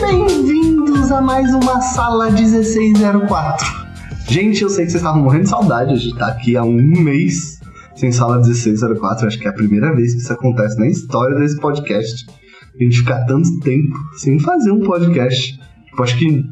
Bem-vindos a mais uma sala 1604. Gente, eu sei que vocês estavam morrendo de saudade. Gente tá aqui há um mês sem sala 1604. Acho que é a primeira vez que isso acontece na história desse podcast. A gente ficar tanto tempo sem fazer um podcast. Eu acho que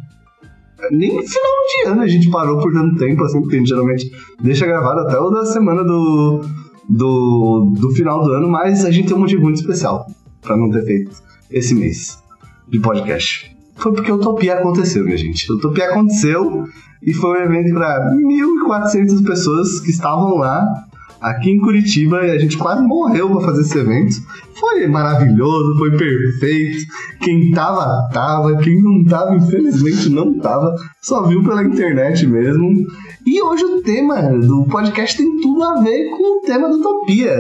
nem final de ano a gente parou por tanto tempo, assim, porque a gente geralmente deixa gravado até o da semana do, do, do final do ano, mas a gente tem um motivo muito especial pra não ter feito esse mês de podcast. Foi porque Utopia aconteceu, minha gente. Utopia aconteceu e foi um evento para 1.400 pessoas que estavam lá aqui em Curitiba a gente quase morreu pra fazer esse evento. Foi maravilhoso, foi perfeito. Quem tava, tava. Quem não tava, infelizmente não tava. Só viu pela internet mesmo. E hoje o tema do podcast tem tudo a ver com o tema da Utopia.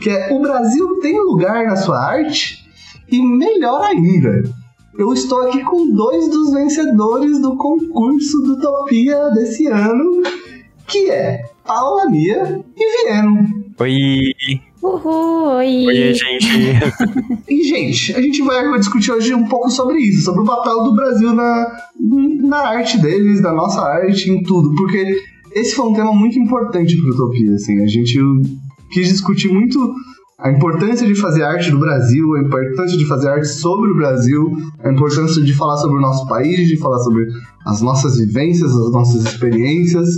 Que é o Brasil tem lugar na sua arte? E melhor ainda, eu estou aqui com dois dos vencedores do concurso do Utopia desse ano, que é Paula Mia e Vieno. Oi! Uhul, oi. Oi, gente! E, gente, a gente vai discutir hoje um pouco sobre isso, sobre o papel do Brasil na, na arte deles, na nossa arte, em tudo, porque esse foi um tema muito importante para Utopia, assim, a gente quis discutir muito a importância de fazer arte do Brasil, a importância de fazer arte sobre o Brasil, a importância de falar sobre o nosso país, de falar sobre as nossas vivências, as nossas experiências,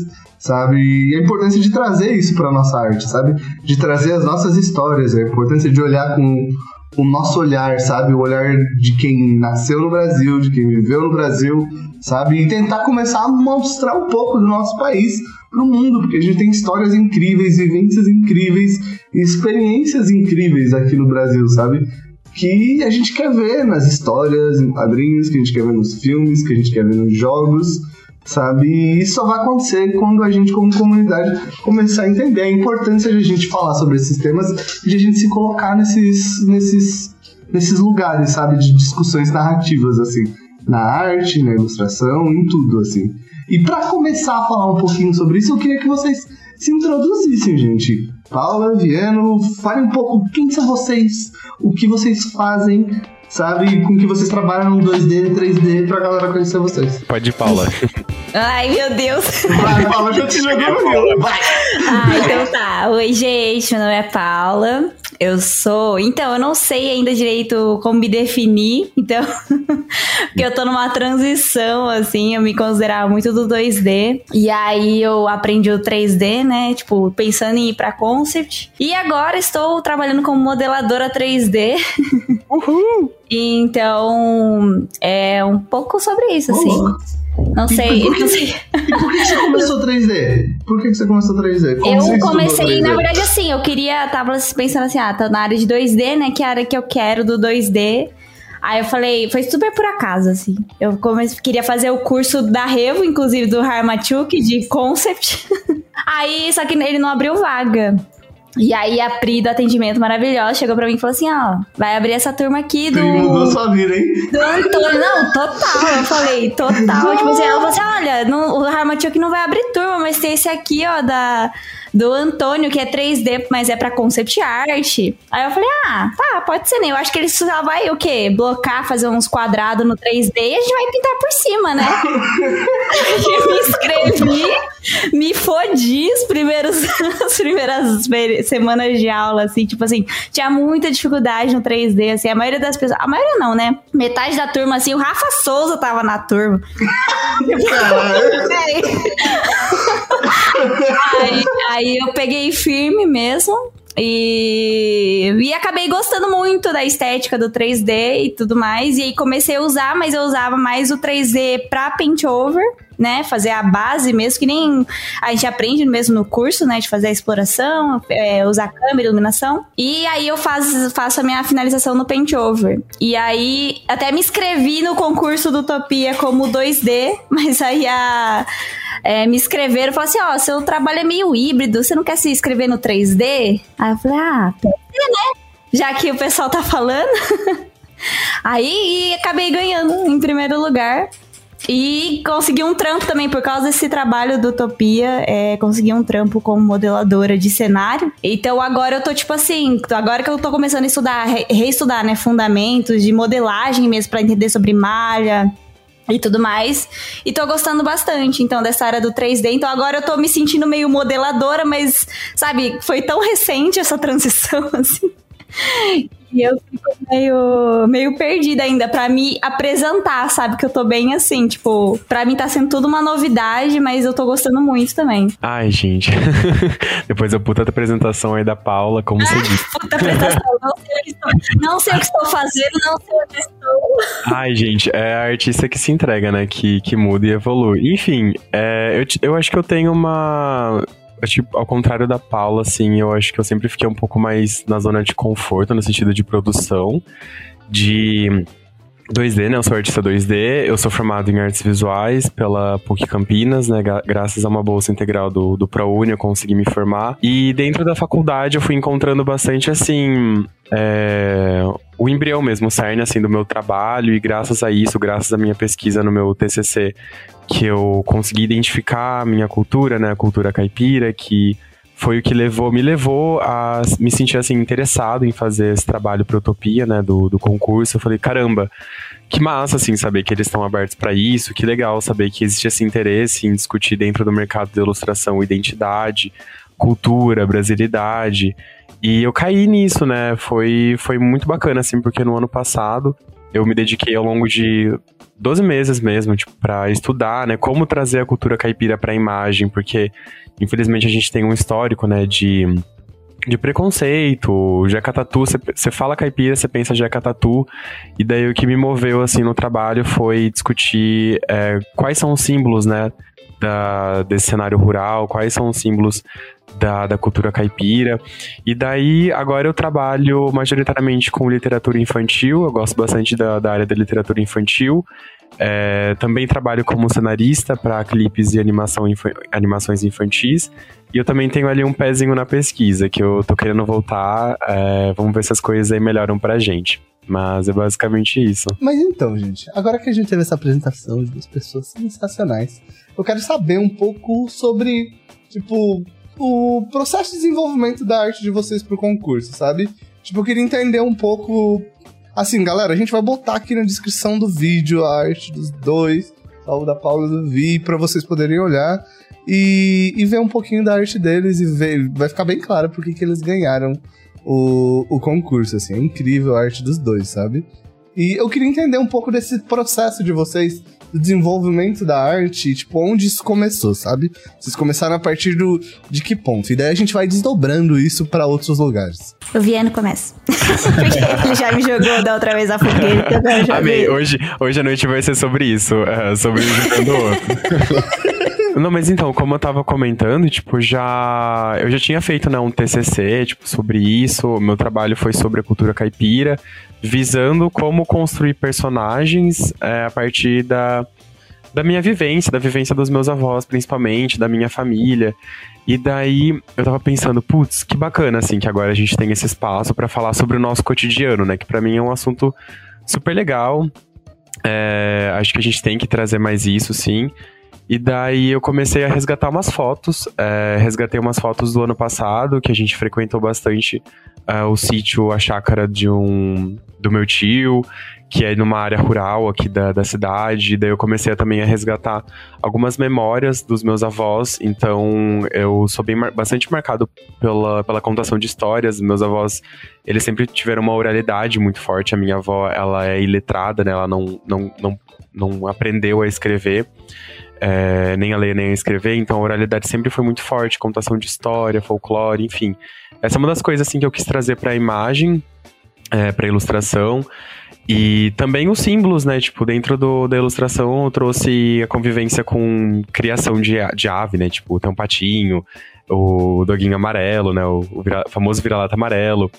sabe? E a importância de trazer isso para nossa arte, sabe? De trazer as nossas histórias, a importância de olhar com o nosso olhar, sabe? O olhar de quem nasceu no Brasil, de quem viveu no Brasil, sabe? E tentar começar a mostrar um pouco do nosso país pro mundo, porque a gente tem histórias incríveis, vivências incríveis, experiências incríveis aqui no Brasil, sabe? Que a gente quer ver nas histórias, em quadrinhos, que a gente quer ver nos filmes, que a gente quer ver nos jogos, sabe? E isso só vai acontecer quando a gente, como comunidade, começar a entender a importância de a gente falar sobre esses temas e de a gente se colocar nesses, nesses, nesses lugares, sabe? De discussões narrativas, assim. Na arte, na ilustração, em tudo, assim. E para começar a falar um pouquinho sobre isso, eu queria que vocês se introduzissem, gente. Paula, Viano, fale um pouco quem são vocês, o que vocês fazem, sabe? Com que vocês trabalham no 2D, 3D, pra galera conhecer vocês. Pode ir, Paula. Ai, meu Deus. Vai, Paula, já te jogou no rio. Vai! Ah, então tá. Oi, gente. Meu nome é Paula. Eu sou. Então, eu não sei ainda direito como me definir. Então, porque eu tô numa transição, assim. Eu me considerava muito do 2D. E aí eu aprendi o 3D, né? Tipo, pensando em ir pra concept. E agora estou trabalhando como modeladora 3D. Uhul! Então, é um pouco sobre isso, assim. Não sei, por que- não sei. E por que você começou 3D? Por que você começou 3D? Como Eu comecei, 3D? na verdade, assim, eu queria, tava pensando assim, ah, tá na área de 2D, né, que é a área que eu quero do 2D. Aí eu falei, foi super por acaso, assim. Eu comecei, queria fazer o curso da Revo, inclusive do Harmachuk, de Concept. Aí, só que ele não abriu vaga. E aí a Pri do atendimento maravilhosa chegou pra mim e falou assim, ó, vai abrir essa turma aqui do... Mudou sua vida, hein? Do Antônio, não, total. Eu falei, total. Tipo assim, ela falou assim: olha, não, o Harmachuk não vai abrir turma, mas tem esse aqui, ó, da, do Antônio, que é 3D, mas é pra concept art. Aí eu falei, ah, tá, pode ser, né? Eu acho que ele só vai o quê? Blocar, fazer uns quadrados no 3D e a gente vai pintar por cima, né? Eu me inscrevi, me fodi os primeiros, as primeiras semanas de aula, assim, tipo assim, tinha muita dificuldade no 3D, assim, a maioria das pessoas, a maioria não, né? Metade da turma, assim, o Rafa Souza tava na turma. Aí, aí, aí eu peguei firme mesmo. E, e acabei gostando muito da estética do 3D e tudo mais. E aí comecei a usar, mas eu usava mais o 3D pra paint over, né? Fazer a base mesmo, que nem a gente aprende mesmo no curso, né? De fazer a exploração, é, usar câmera, iluminação. E aí eu faço, faço a minha finalização no paint over. E aí até me inscrevi no concurso do Utopia como 2D, mas aí a é, me escreveram falaram assim: ó, seu trabalho é meio híbrido, você não quer se inscrever no 3D? Aí eu falei: ah, pode ser, né? Já que o pessoal tá falando. Aí acabei ganhando em primeiro lugar. E consegui um trampo também, por causa desse trabalho do Utopia, é, consegui um trampo como modeladora de cenário. Então agora eu tô tipo assim, agora que eu tô começando a estudar, re reestudar, né, fundamentos de modelagem mesmo para entender sobre malha, e tudo mais. E tô gostando bastante, então, dessa área do 3D. Então, agora eu tô me sentindo meio modeladora, mas, sabe, foi tão recente essa transição, assim. E eu fico meio, meio perdida ainda pra me apresentar, sabe? Que eu tô bem assim, tipo, pra mim tá sendo tudo uma novidade, mas eu tô gostando muito também. Ai, gente. Depois da puta apresentação aí da Paula, como você disse. puta apresentação, não sei, o que estou, não sei o que estou fazendo, não sei o que estou. Ai, gente, é a artista que se entrega, né? Que, que muda e evolui. Enfim, é, eu, eu acho que eu tenho uma tipo, ao contrário da Paula, assim, eu acho que eu sempre fiquei um pouco mais na zona de conforto, no sentido de produção, de 2D, né? Eu sou artista 2D, eu sou formado em artes visuais pela PUC Campinas, né? Graças a uma bolsa integral do, do ProUni eu consegui me formar. E dentro da faculdade eu fui encontrando bastante, assim, é, o embrião mesmo, o cerne, assim, do meu trabalho. E graças a isso, graças à minha pesquisa no meu TCC, que eu consegui identificar a minha cultura, né? A cultura caipira, que foi o que levou, me levou a me sentir assim interessado em fazer esse trabalho para Utopia, né, do, do concurso. Eu falei, caramba, que massa assim saber que eles estão abertos para isso, que legal saber que existe esse interesse em discutir dentro do mercado de ilustração identidade, cultura, brasilidade. E eu caí nisso, né? Foi foi muito bacana assim, porque no ano passado eu me dediquei ao longo de 12 meses mesmo, tipo, para estudar, né, como trazer a cultura caipira para a imagem, porque infelizmente a gente tem um histórico, né, de de preconceito, Jeca Tatu, você fala caipira, você pensa Jeca Tatu, e daí o que me moveu, assim, no trabalho foi discutir é, quais são os símbolos, né, da, desse cenário rural, quais são os símbolos da, da cultura caipira. E daí, agora eu trabalho majoritariamente com literatura infantil, eu gosto bastante da, da área da literatura infantil. É, também trabalho como cenarista para clipes e animação animações infantis. E eu também tenho ali um pezinho na pesquisa, que eu tô querendo voltar. É, vamos ver se as coisas aí melhoram pra gente. Mas é basicamente isso. Mas então, gente, agora que a gente teve essa apresentação de duas pessoas sensacionais, eu quero saber um pouco sobre, tipo, o processo de desenvolvimento da arte de vocês pro concurso, sabe? Tipo, eu queria entender um pouco. Assim, galera, a gente vai botar aqui na descrição do vídeo a arte dos dois, o da Paula e do Vi, pra vocês poderem olhar e, e ver um pouquinho da arte deles e ver. Vai ficar bem claro porque que eles ganharam o, o concurso, assim. É incrível a arte dos dois, sabe? E eu queria entender um pouco desse processo de vocês do desenvolvimento da arte, tipo, onde isso começou, sabe? Vocês começaram a partir do de que ponto? E daí a gente vai desdobrando isso para outros lugares. O Viano começa. Porque ele já me jogou da outra vez a fogueira, então Amei, hoje, hoje a noite vai ser sobre isso, é, sobre o. Não, mas então, como eu tava comentando, tipo, já. Eu já tinha feito, né, um TCC, tipo, sobre isso. Meu trabalho foi sobre a cultura caipira, visando como construir personagens é, a partir da, da minha vivência, da vivência dos meus avós, principalmente, da minha família. E daí eu tava pensando, putz, que bacana, assim, que agora a gente tem esse espaço para falar sobre o nosso cotidiano, né? Que para mim é um assunto super legal. É, acho que a gente tem que trazer mais isso, sim. E daí eu comecei a resgatar umas fotos. É, resgatei umas fotos do ano passado, que a gente frequentou bastante é, o sítio, a chácara de um do meu tio, que é numa área rural aqui da, da cidade. E daí eu comecei a, também a resgatar algumas memórias dos meus avós. Então eu sou bem bastante marcado pela, pela contação de histórias. Meus avós, eles sempre tiveram uma oralidade muito forte. A minha avó, ela é iletrada, né? Ela não, não, não, não aprendeu a escrever é, nem a ler nem a escrever, então a oralidade sempre foi muito forte, contação de história, folclore, enfim. Essa é uma das coisas assim que eu quis trazer para a imagem, é, para ilustração. E também os símbolos, né? Tipo, dentro do, da ilustração eu trouxe a convivência com criação de, de ave, né? Tipo, tem um patinho, o doguinho amarelo, né? O, o vira, famoso vira-lata amarelo,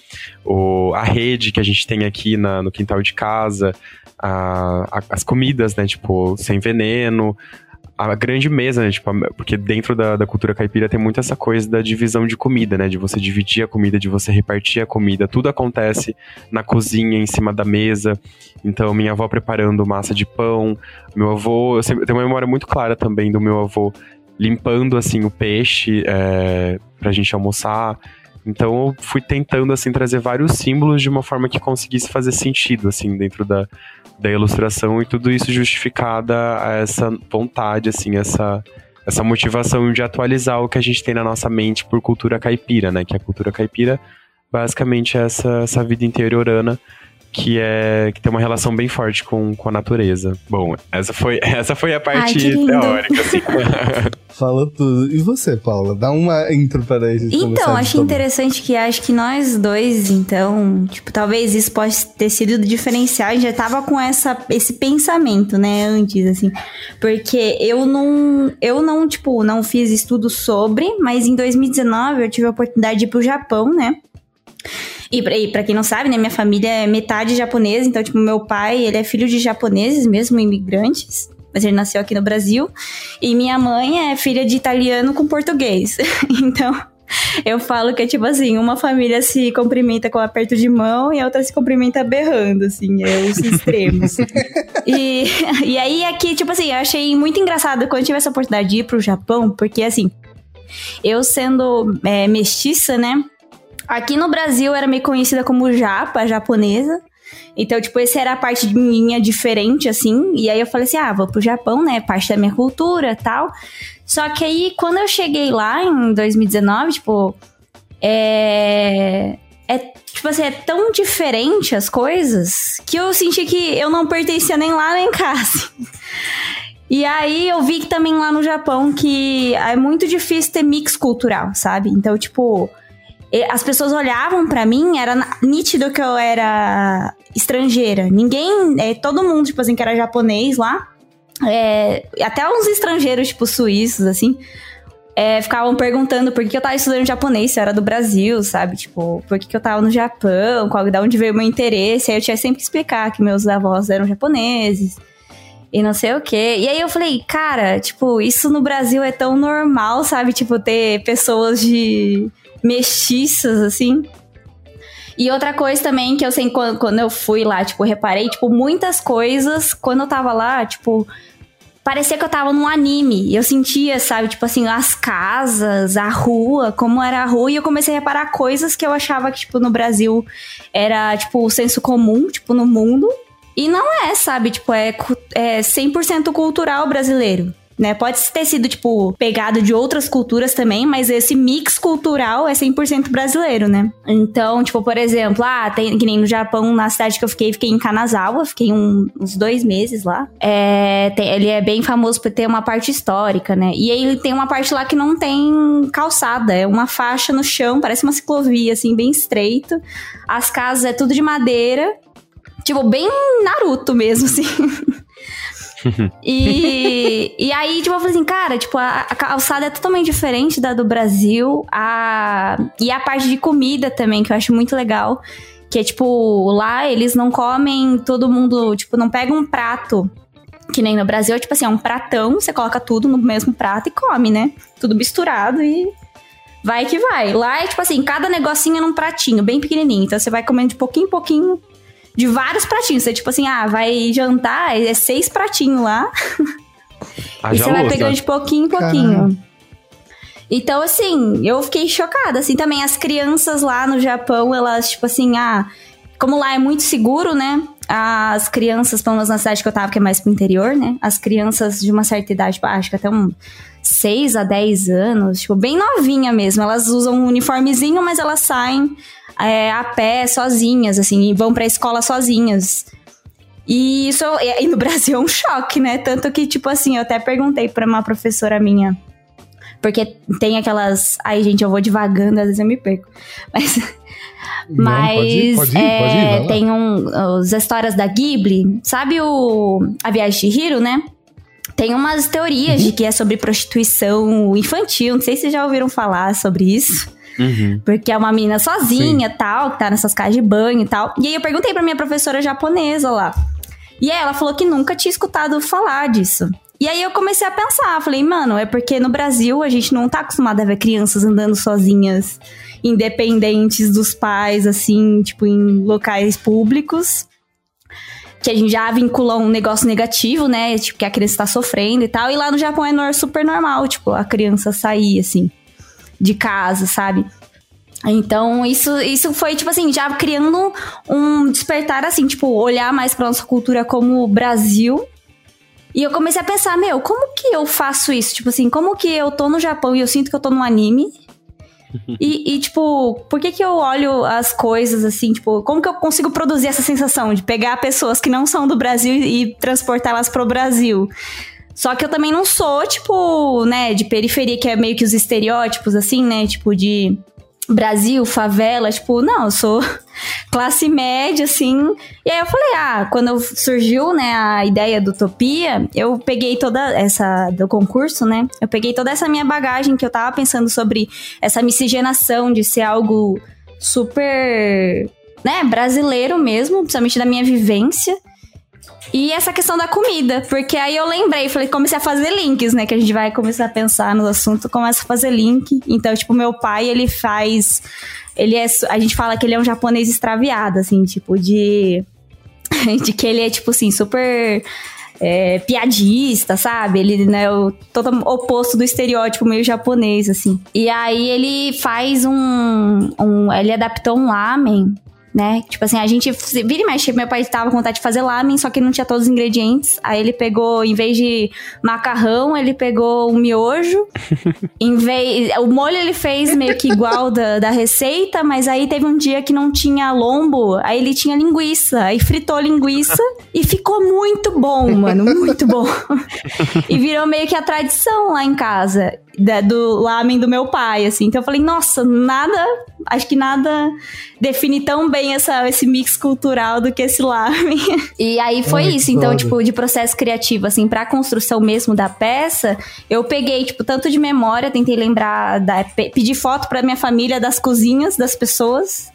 o, a rede que a gente tem aqui na, no quintal de casa, a, a, as comidas, né? Tipo, sem veneno, a grande mesa, né? Tipo, porque dentro da, da cultura caipira tem muito essa coisa da divisão de comida, né? De você dividir a comida, de você repartir a comida. Tudo acontece na cozinha, em cima da mesa. Então, minha avó preparando massa de pão. Meu avô, eu sempre, tenho uma memória muito clara também do meu avô limpando, assim, o peixe é, pra gente almoçar. Então eu fui tentando assim trazer vários símbolos de uma forma que conseguisse fazer sentido assim dentro da, da ilustração e tudo isso justificada a essa vontade assim, essa essa motivação de atualizar o que a gente tem na nossa mente por cultura caipira, né? Que a cultura caipira basicamente é essa, essa vida interiorana que é que tem uma relação bem forte com, com a natureza. Bom, essa foi, essa foi a parte Ai, teórica, assim. Falou tudo. E você, Paula? Dá uma intro para gente Então, acho interessante que acho que nós dois, então, tipo, talvez isso possa ter sido diferencial. A gente já tava com essa, esse pensamento, né, antes, assim. Porque eu não, eu não, tipo, não fiz estudos sobre, mas em 2019 eu tive a oportunidade de ir pro Japão, né? E pra, pra quem não sabe, né, minha família é metade japonesa, então, tipo, meu pai, ele é filho de japoneses mesmo, imigrantes. Mas ele nasceu aqui no Brasil. E minha mãe é filha de italiano com português. então, eu falo que é tipo assim, uma família se cumprimenta com aperto de mão e a outra se cumprimenta berrando, assim, é os extremos. e, e aí aqui, tipo assim, eu achei muito engraçado quando tive essa oportunidade de ir pro Japão, porque assim, eu sendo é, mestiça, né? Aqui no Brasil era meio conhecida como japa, japonesa. Então, tipo, essa era a parte minha diferente, assim. E aí eu falei assim, ah, vou pro Japão, né? Parte da minha cultura tal. Só que aí, quando eu cheguei lá em 2019, tipo, é. É, tipo assim, é tão diferente as coisas que eu senti que eu não pertencia nem lá nem cá. Assim. E aí eu vi que também lá no Japão que é muito difícil ter mix cultural, sabe? Então, tipo, as pessoas olhavam para mim, era nítido que eu era estrangeira. Ninguém, é, todo mundo, tipo assim, que era japonês lá, é, até uns estrangeiros, tipo, suíços, assim, é, ficavam perguntando por que eu tava estudando japonês, se eu era do Brasil, sabe? Tipo, por que, que eu tava no Japão, qual, da onde veio o meu interesse. Aí eu tinha sempre que explicar que meus avós eram japoneses e não sei o quê. E aí eu falei, cara, tipo, isso no Brasil é tão normal, sabe? Tipo, ter pessoas de mestiças, assim. E outra coisa também que eu sei quando, quando eu fui lá, tipo, reparei, tipo, muitas coisas, quando eu tava lá, tipo, parecia que eu tava num anime. Eu sentia, sabe, tipo assim, as casas, a rua, como era a rua, e eu comecei a reparar coisas que eu achava que, tipo, no Brasil era, tipo, o senso comum, tipo, no mundo. E não é, sabe, tipo, é, é 100% cultural brasileiro né? Pode ter sido, tipo, pegado de outras culturas também, mas esse mix cultural é 100% brasileiro, né? Então, tipo, por exemplo, ah, tem, que nem no Japão, na cidade que eu fiquei, fiquei em Kanazawa, fiquei um, uns dois meses lá. É, tem, ele é bem famoso por ter uma parte histórica, né? E aí ele tem uma parte lá que não tem calçada, é uma faixa no chão, parece uma ciclovia, assim, bem estreito. As casas é tudo de madeira, tipo, bem Naruto mesmo, assim. e, e aí, tipo, eu falei assim, cara, tipo, a, a, calçada é totalmente diferente da do Brasil. A, e a parte de comida também, que eu acho muito legal. Que é, tipo, lá eles não comem todo mundo, tipo, não pega um prato. Que nem no Brasil, é tipo assim, é um pratão, você coloca tudo no mesmo prato e come, né? Tudo misturado e vai que vai. Lá é tipo assim, cada negocinho é num pratinho, bem pequenininho. Então você vai comendo de pouquinho em pouquinho de vários pratinhos. Você, tipo assim, ah, vai jantar, é seis pratinhos lá. e você vai pegando de pouquinho em pouquinho. Caramba. Então, assim, eu fiquei chocada. Assim, também as crianças lá no Japão, elas, tipo assim, ah, como lá é muito seguro, né? As crianças, pelo menos na cidade que eu tava, que é mais pro interior, né? As crianças de uma certa idade, tipo, acho que até um 6 a 10 anos, tipo, bem novinha mesmo. Elas usam um uniformezinho, mas elas saem é, a pé sozinhas, assim, e vão pra escola sozinhas. E isso e no Brasil é um choque, né? Tanto que, tipo assim, eu até perguntei pra uma professora minha. Porque tem aquelas. Ai, gente, eu vou devagando, às vezes eu me perco. Mas. Não, mas pode ir, pode ir, é, pode ir, tem um, as histórias da Ghibli. Sabe o A Viagem de Hiro, né? Tem umas teorias uhum. de que é sobre prostituição infantil. Não sei se vocês já ouviram falar sobre isso. Uhum. Porque é uma menina sozinha Sim. tal, que tá nessas casas de banho e tal. E aí eu perguntei pra minha professora japonesa lá. E ela falou que nunca tinha escutado falar disso. E aí eu comecei a pensar, falei, mano, é porque no Brasil a gente não tá acostumado a ver crianças andando sozinhas, independentes dos pais, assim, tipo, em locais públicos. Que a gente já vincula um negócio negativo, né? Tipo, que a criança tá sofrendo e tal. E lá no Japão é super normal, tipo, a criança sair, assim, de casa, sabe? Então, isso, isso foi, tipo assim, já criando um despertar, assim, tipo, olhar mais pra nossa cultura como Brasil. E eu comecei a pensar, meu, como que eu faço isso? Tipo assim, como que eu tô no Japão e eu sinto que eu tô no anime? E, e, tipo, por que que eu olho as coisas assim, tipo, como que eu consigo produzir essa sensação de pegar pessoas que não são do Brasil e transportá-las pro Brasil? Só que eu também não sou, tipo, né, de periferia, que é meio que os estereótipos, assim, né, tipo, de Brasil, favela, tipo, não, eu sou classe média, assim. E aí eu falei, ah, quando surgiu, né, a ideia do Utopia, eu peguei toda essa, do concurso, né, eu peguei toda essa minha bagagem que eu tava pensando sobre essa miscigenação de ser algo super, né, brasileiro mesmo, principalmente da minha vivência. E essa questão da comida, porque aí eu lembrei, falei, comecei a fazer links, né? Que a gente vai começar a pensar no assunto, começa a fazer link. Então, tipo, meu pai, ele faz. Ele é. A gente fala que ele é um japonês extraviado, assim, tipo, de. de que ele é, tipo assim, super. É, piadista, sabe? Ele né, é o todo oposto do estereótipo meio japonês, assim. E aí ele faz um. um ele adaptou um lamen né? Tipo assim, a gente vira e mexe, meu pai tava com vontade de fazer lamen, só que não tinha todos os ingredientes. Aí ele pegou, em vez de macarrão, ele pegou um miojo. em vez, o molho ele fez meio que igual da, da receita, mas aí teve um dia que não tinha lombo, aí ele tinha linguiça, aí fritou linguiça e ficou muito bom, mano, muito bom. e virou meio que a tradição lá em casa da, do lamen do meu pai, assim. Então eu falei, nossa, nada, acho que nada define tão bem essa, esse mix cultural do que esse lamen. E aí foi Ai, isso. Então, foda. tipo, de processo criativo, assim, pra construção mesmo da peça, eu peguei, tipo, tanto de memória, tentei lembrar, da, pedir foto pra minha família das cozinhas das pessoas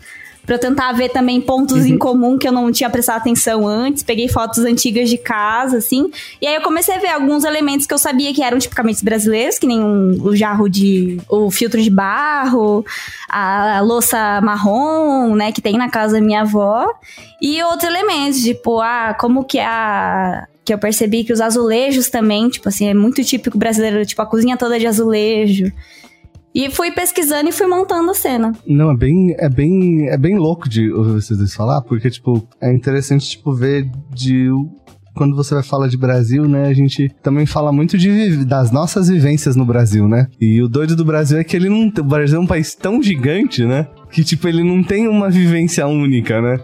para eu tentar ver também pontos uhum. em comum que eu não tinha prestado atenção antes. Peguei fotos antigas de casa, assim. E aí eu comecei a ver alguns elementos que eu sabia que eram tipicamente brasileiros, que nem um, o jarro de. o filtro de barro, a, a louça marrom, né, que tem na casa da minha avó. E outros elementos, tipo, ah, como que é a que eu percebi que os azulejos também, tipo assim, é muito típico brasileiro, tipo a cozinha toda de azulejo. E fui pesquisando e fui montando a cena. Não, é bem, é bem, é bem louco de ouvir vocês dois falar, porque, tipo, é interessante, tipo, ver de quando você vai falar de Brasil, né, a gente também fala muito de, das nossas vivências no Brasil, né? E o doido do Brasil é que ele não. O Brasil é um país tão gigante, né? Que, tipo, ele não tem uma vivência única, né?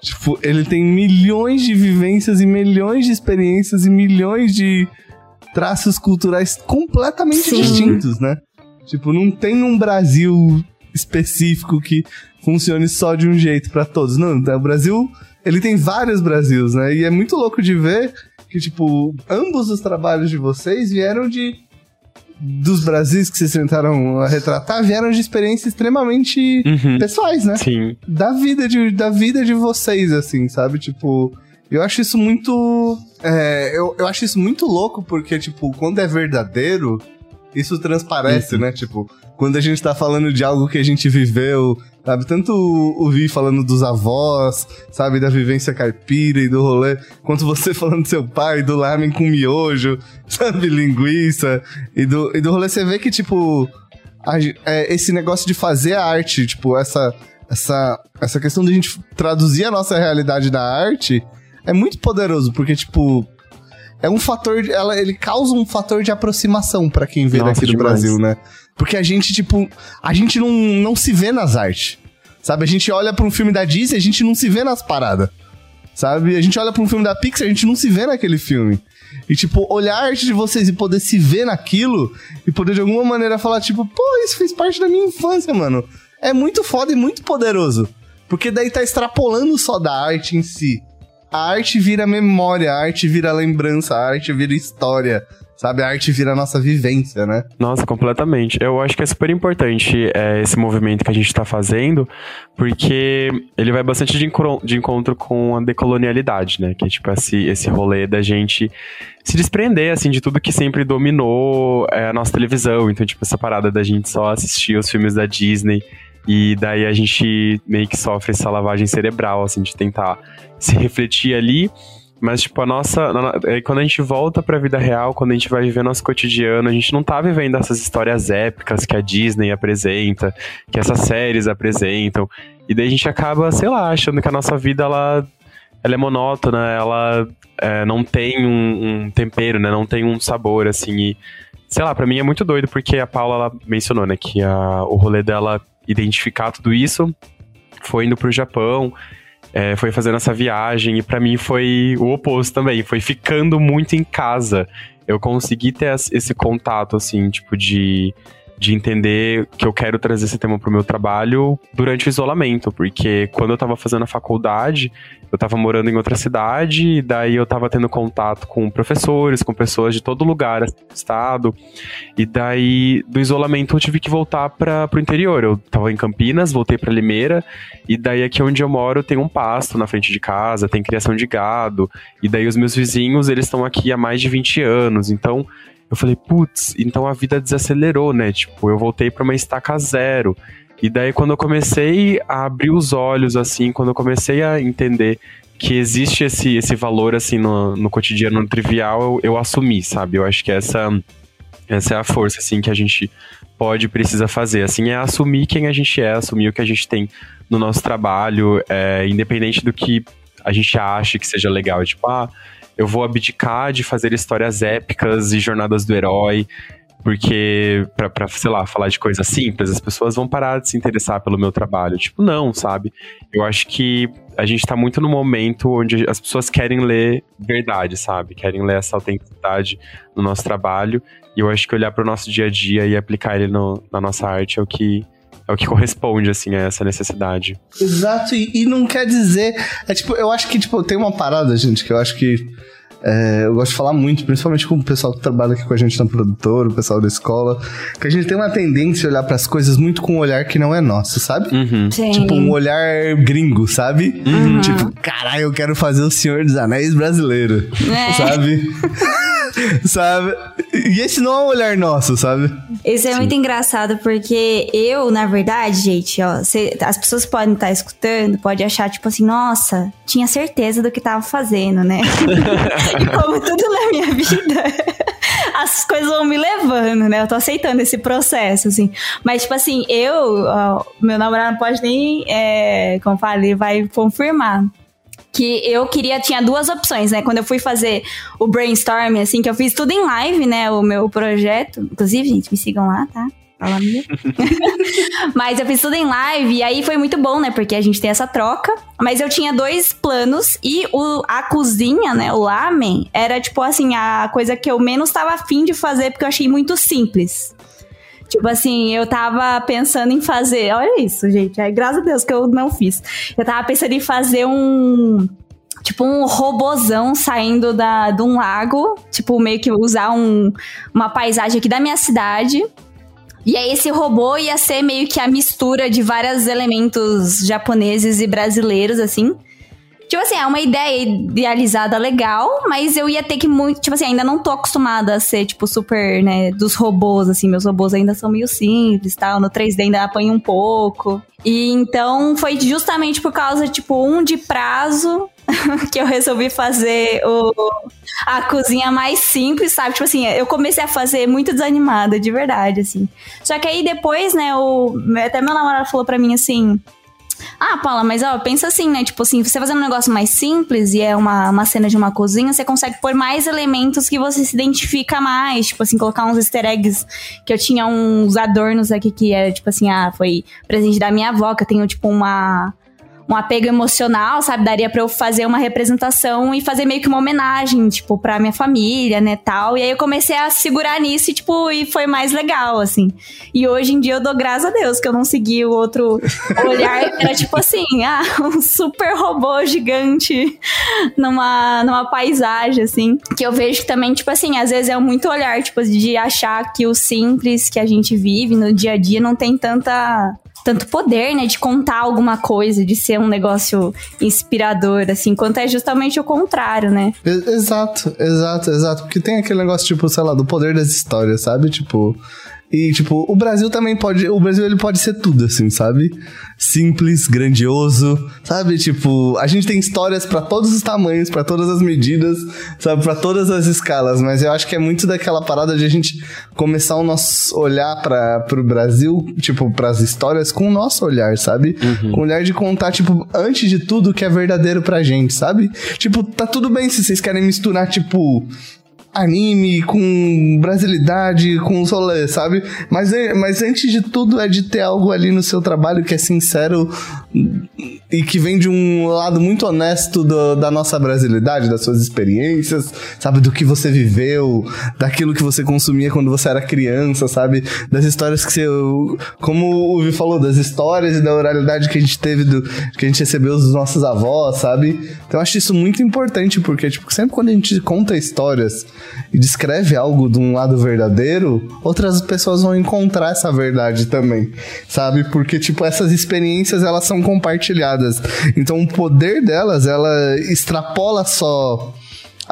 Tipo, ele tem milhões de vivências e milhões de experiências e milhões de traços culturais completamente Sim. distintos, né? Tipo, não tem um Brasil específico que funcione só de um jeito para todos. Não, o Brasil, ele tem vários Brasils, né? E é muito louco de ver que, tipo, ambos os trabalhos de vocês vieram de dos Brasis que vocês tentaram retratar vieram de experiências extremamente uhum. pessoais, né? Sim. Da vida de, da vida de vocês, assim, sabe? Tipo, eu acho isso muito. É, eu, eu acho isso muito louco, porque, tipo, quando é verdadeiro, isso transparece, né? Tipo, quando a gente tá falando de algo que a gente viveu, sabe? Tanto o, o Vi falando dos avós, sabe? Da vivência caipira e do rolê, quanto você falando do seu pai, do lamen com miojo, sabe? Linguiça. E do, e do rolê você vê que, tipo, a, é, esse negócio de fazer a arte, tipo, essa, essa, essa questão de a gente traduzir a nossa realidade da arte é muito poderoso, porque, tipo, é um fator, ela, ele causa um fator de aproximação para quem vê Nossa, daqui do demais. Brasil, né? Porque a gente, tipo, a gente não, não se vê nas artes. Sabe? A gente olha pra um filme da Disney, a gente não se vê nas paradas. Sabe? A gente olha pra um filme da Pixar, a gente não se vê naquele filme. E, tipo, olhar a arte de vocês e poder se ver naquilo e poder de alguma maneira falar, tipo, pô, isso fez parte da minha infância, mano. É muito foda e muito poderoso. Porque daí tá extrapolando só da arte em si a arte vira memória, a arte vira lembrança, a arte vira história, sabe? A arte vira a nossa vivência, né? Nossa, completamente. Eu acho que é super importante é, esse movimento que a gente está fazendo, porque ele vai bastante de, de encontro com a decolonialidade, né? Que é tipo esse, esse rolê da gente se desprender, assim, de tudo que sempre dominou é, a nossa televisão. Então, tipo, essa parada da gente só assistir os filmes da Disney e daí a gente meio que sofre essa lavagem cerebral, assim, de tentar se refletir ali. Mas, tipo, a nossa. É, quando a gente volta pra vida real, quando a gente vai viver nosso cotidiano, a gente não tá vivendo essas histórias épicas que a Disney apresenta, que essas séries apresentam. E daí a gente acaba, sei lá, achando que a nossa vida, ela, ela é monótona, ela é, não tem um, um, tempero, né? Não tem um sabor, assim. E, sei lá, pra mim é muito doido, porque a Paula, mencionou, né, que a, o rolê dela identificar tudo isso foi indo pro Japão é, foi fazendo essa viagem e para mim foi o oposto também, foi ficando muito em casa. Eu consegui ter esse contato, assim, tipo, de de entender que eu quero trazer esse tema pro meu trabalho durante o isolamento, porque quando eu tava fazendo a faculdade, eu tava morando em outra cidade, e daí eu tava tendo contato com professores, com pessoas de todo lugar, assim, do estado, e daí do isolamento eu tive que voltar para pro interior. Eu tava em Campinas, voltei para Limeira, e daí aqui onde eu moro tem um pasto na frente de casa, tem criação de gado, e daí os meus vizinhos, eles estão aqui há mais de 20 anos, então eu falei, putz, então a vida desacelerou, né? Tipo, eu voltei para uma estaca zero. E daí, quando eu comecei a abrir os olhos, assim, quando eu comecei a entender que existe esse, esse valor, assim, no, no cotidiano no trivial, eu, eu assumi, sabe? Eu acho que essa, essa é a força, assim, que a gente pode e precisa fazer. Assim, é assumir quem a gente é, assumir o que a gente tem no nosso trabalho, é, independente do que a gente ache que seja legal. Tipo, ah, eu vou abdicar de fazer histórias épicas e jornadas do herói, porque, pra, pra, sei lá, falar de coisas simples, as pessoas vão parar de se interessar pelo meu trabalho. Tipo, não, sabe? Eu acho que a gente tá muito no momento onde as pessoas querem ler verdade, sabe? Querem ler essa autenticidade no nosso trabalho. E eu acho que olhar para o nosso dia a dia e aplicar ele no, na nossa arte é o que é o que corresponde, assim, a essa necessidade. Exato, e, e não quer dizer. É tipo, eu acho que, tipo, tem uma parada, gente, que eu acho que. É, eu gosto de falar muito, principalmente com o pessoal que trabalha aqui com a gente na produtora, o pessoal da escola, que a gente tem uma tendência a olhar para as coisas muito com um olhar que não é nosso, sabe? Uhum. Tipo, um olhar gringo, sabe? Uhum. Tipo, caralho, eu quero fazer o Senhor dos Anéis brasileiro, é. sabe? sabe? E esse não é um olhar nosso, sabe? Isso é Sim. muito engraçado, porque eu, na verdade, gente, ó, cê, as pessoas podem estar tá escutando, pode achar, tipo assim, nossa, tinha certeza do que tava fazendo, né? e como tudo na minha vida, as coisas vão me levando, né? Eu tô aceitando esse processo, assim. Mas, tipo assim, eu, ó, meu namorado não pode nem, é, como falei, vai confirmar que eu queria, tinha duas opções, né? Quando eu fui fazer o brainstorm, assim, que eu fiz tudo em live, né? O meu projeto. Inclusive, gente, me sigam lá, tá? Fala minha. mas eu fiz tudo em live e aí foi muito bom, né? Porque a gente tem essa troca. Mas eu tinha dois planos e o, a cozinha, né? O lamen, era tipo assim, a coisa que eu menos estava afim de fazer porque eu achei muito simples. Tipo assim, eu tava pensando em fazer. Olha isso, gente. É, graças a Deus que eu não fiz. Eu tava pensando em fazer um tipo um robozão saindo da, de um lago, tipo meio que usar um, uma paisagem aqui da minha cidade. E aí esse robô ia ser meio que a mistura de vários elementos japoneses e brasileiros assim. Tipo assim, é uma ideia idealizada legal, mas eu ia ter que muito. Tipo assim, ainda não tô acostumada a ser, tipo, super, né, dos robôs, assim. Meus robôs ainda são meio simples tal. No 3D ainda apanha um pouco. E então foi justamente por causa, tipo, um de prazo que eu resolvi fazer o, a cozinha mais simples, sabe? Tipo assim, eu comecei a fazer muito desanimada, de verdade, assim. Só que aí depois, né, o, até meu namorado falou pra mim assim: ah, Paula, mas ó, pensa assim, né? Tipo assim, você fazendo um negócio mais simples e é uma, uma cena de uma cozinha, você consegue pôr mais elementos que você se identifica mais. Tipo assim, colocar uns easter eggs que eu tinha uns adornos aqui que era, tipo assim, ah, foi presente da minha avó, que eu tenho, tipo, uma um apego emocional, sabe? Daria para eu fazer uma representação e fazer meio que uma homenagem, tipo, pra minha família, né, tal. E aí eu comecei a segurar nisso e, tipo, e foi mais legal, assim. E hoje em dia eu dou graças a Deus que eu não segui o outro olhar. Era tipo assim, ah, um super robô gigante numa, numa paisagem, assim. Que eu vejo que também, tipo assim, às vezes é muito olhar, tipo, de achar que o simples que a gente vive no dia a dia não tem tanta tanto poder, né, de contar alguma coisa, de ser um negócio inspirador, assim, quanto é justamente o contrário, né? Exato, exato, exato. Porque tem aquele negócio, tipo, sei lá, do poder das histórias, sabe? Tipo, e, tipo, o Brasil também pode. O Brasil ele pode ser tudo, assim, sabe? Simples, grandioso, sabe? Tipo, a gente tem histórias para todos os tamanhos, para todas as medidas, sabe? para todas as escalas. Mas eu acho que é muito daquela parada de a gente começar o nosso olhar para pro Brasil, tipo, pras histórias com o nosso olhar, sabe? Uhum. Com o olhar de contar, tipo, antes de tudo, o que é verdadeiro pra gente, sabe? Tipo, tá tudo bem se vocês querem misturar, tipo anime, com brasilidade, com solé, sabe? Mas, é, mas antes de tudo é de ter algo ali no seu trabalho que é sincero e que vem de um lado muito honesto do, da nossa brasilidade, das suas experiências, sabe? Do que você viveu, daquilo que você consumia quando você era criança, sabe? Das histórias que você. Como o Vi falou, das histórias e da oralidade que a gente teve, do, que a gente recebeu dos nossos avós, sabe? Então eu acho isso muito importante, porque, tipo, sempre quando a gente conta histórias e descreve algo de um lado verdadeiro, outras pessoas vão encontrar essa verdade também, sabe? Porque, tipo, essas experiências elas são compartilhadas. Então o poder delas, ela extrapola só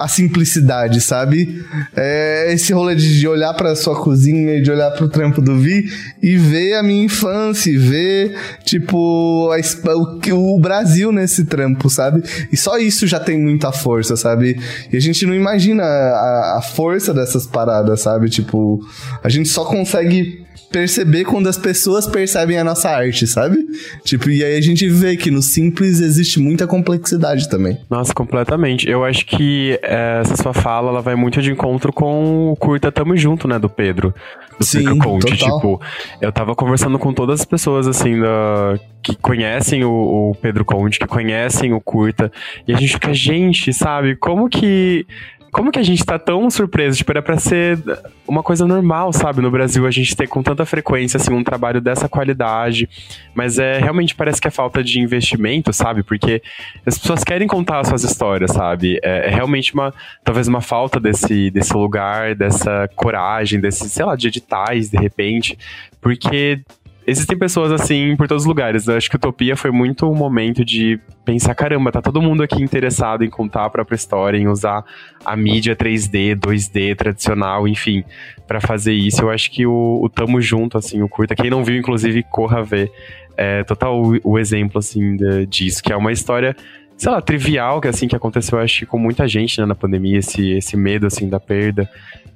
a simplicidade, sabe? É esse rolê de olhar para sua cozinha e de olhar para o trampo do Vi e ver a minha infância, e ver, tipo, a, o, o, Brasil nesse trampo, sabe? E só isso já tem muita força, sabe? E a gente não imagina a, a força dessas paradas, sabe? Tipo, a gente só consegue perceber quando as pessoas percebem a nossa arte, sabe? Tipo, e aí a gente vê que no simples existe muita complexidade também. Nossa, completamente. Eu acho que é, essa sua fala, ela vai muito de encontro com o curta Tamo Junto, né, do Pedro. Do Sim, Pedro Conte. Total. Tipo, eu tava conversando com todas as pessoas, assim, da, que conhecem o, o Pedro Conte, que conhecem o curta, e a gente fica, gente, sabe, como que como que a gente tá tão surpreso? Tipo, era pra ser uma coisa normal, sabe? No Brasil, a gente ter com tanta frequência, assim, um trabalho dessa qualidade. Mas é realmente parece que é falta de investimento, sabe? Porque as pessoas querem contar as suas histórias, sabe? É, é realmente uma, talvez uma falta desse, desse lugar, dessa coragem, desse, sei lá, de editais, de repente. Porque existem pessoas assim por todos os lugares. Eu acho que Utopia foi muito um momento de pensar, caramba, tá todo mundo aqui interessado em contar a própria história, em usar a mídia 3D, 2D tradicional, enfim, para fazer isso. Eu acho que o, o Tamo Junto, assim, o curta, quem não viu, inclusive, corra ver. É total o, o exemplo, assim, de, disso, que é uma história sei lá, trivial, que assim, que aconteceu, acho que com muita gente, né, na pandemia, esse, esse medo, assim, da perda,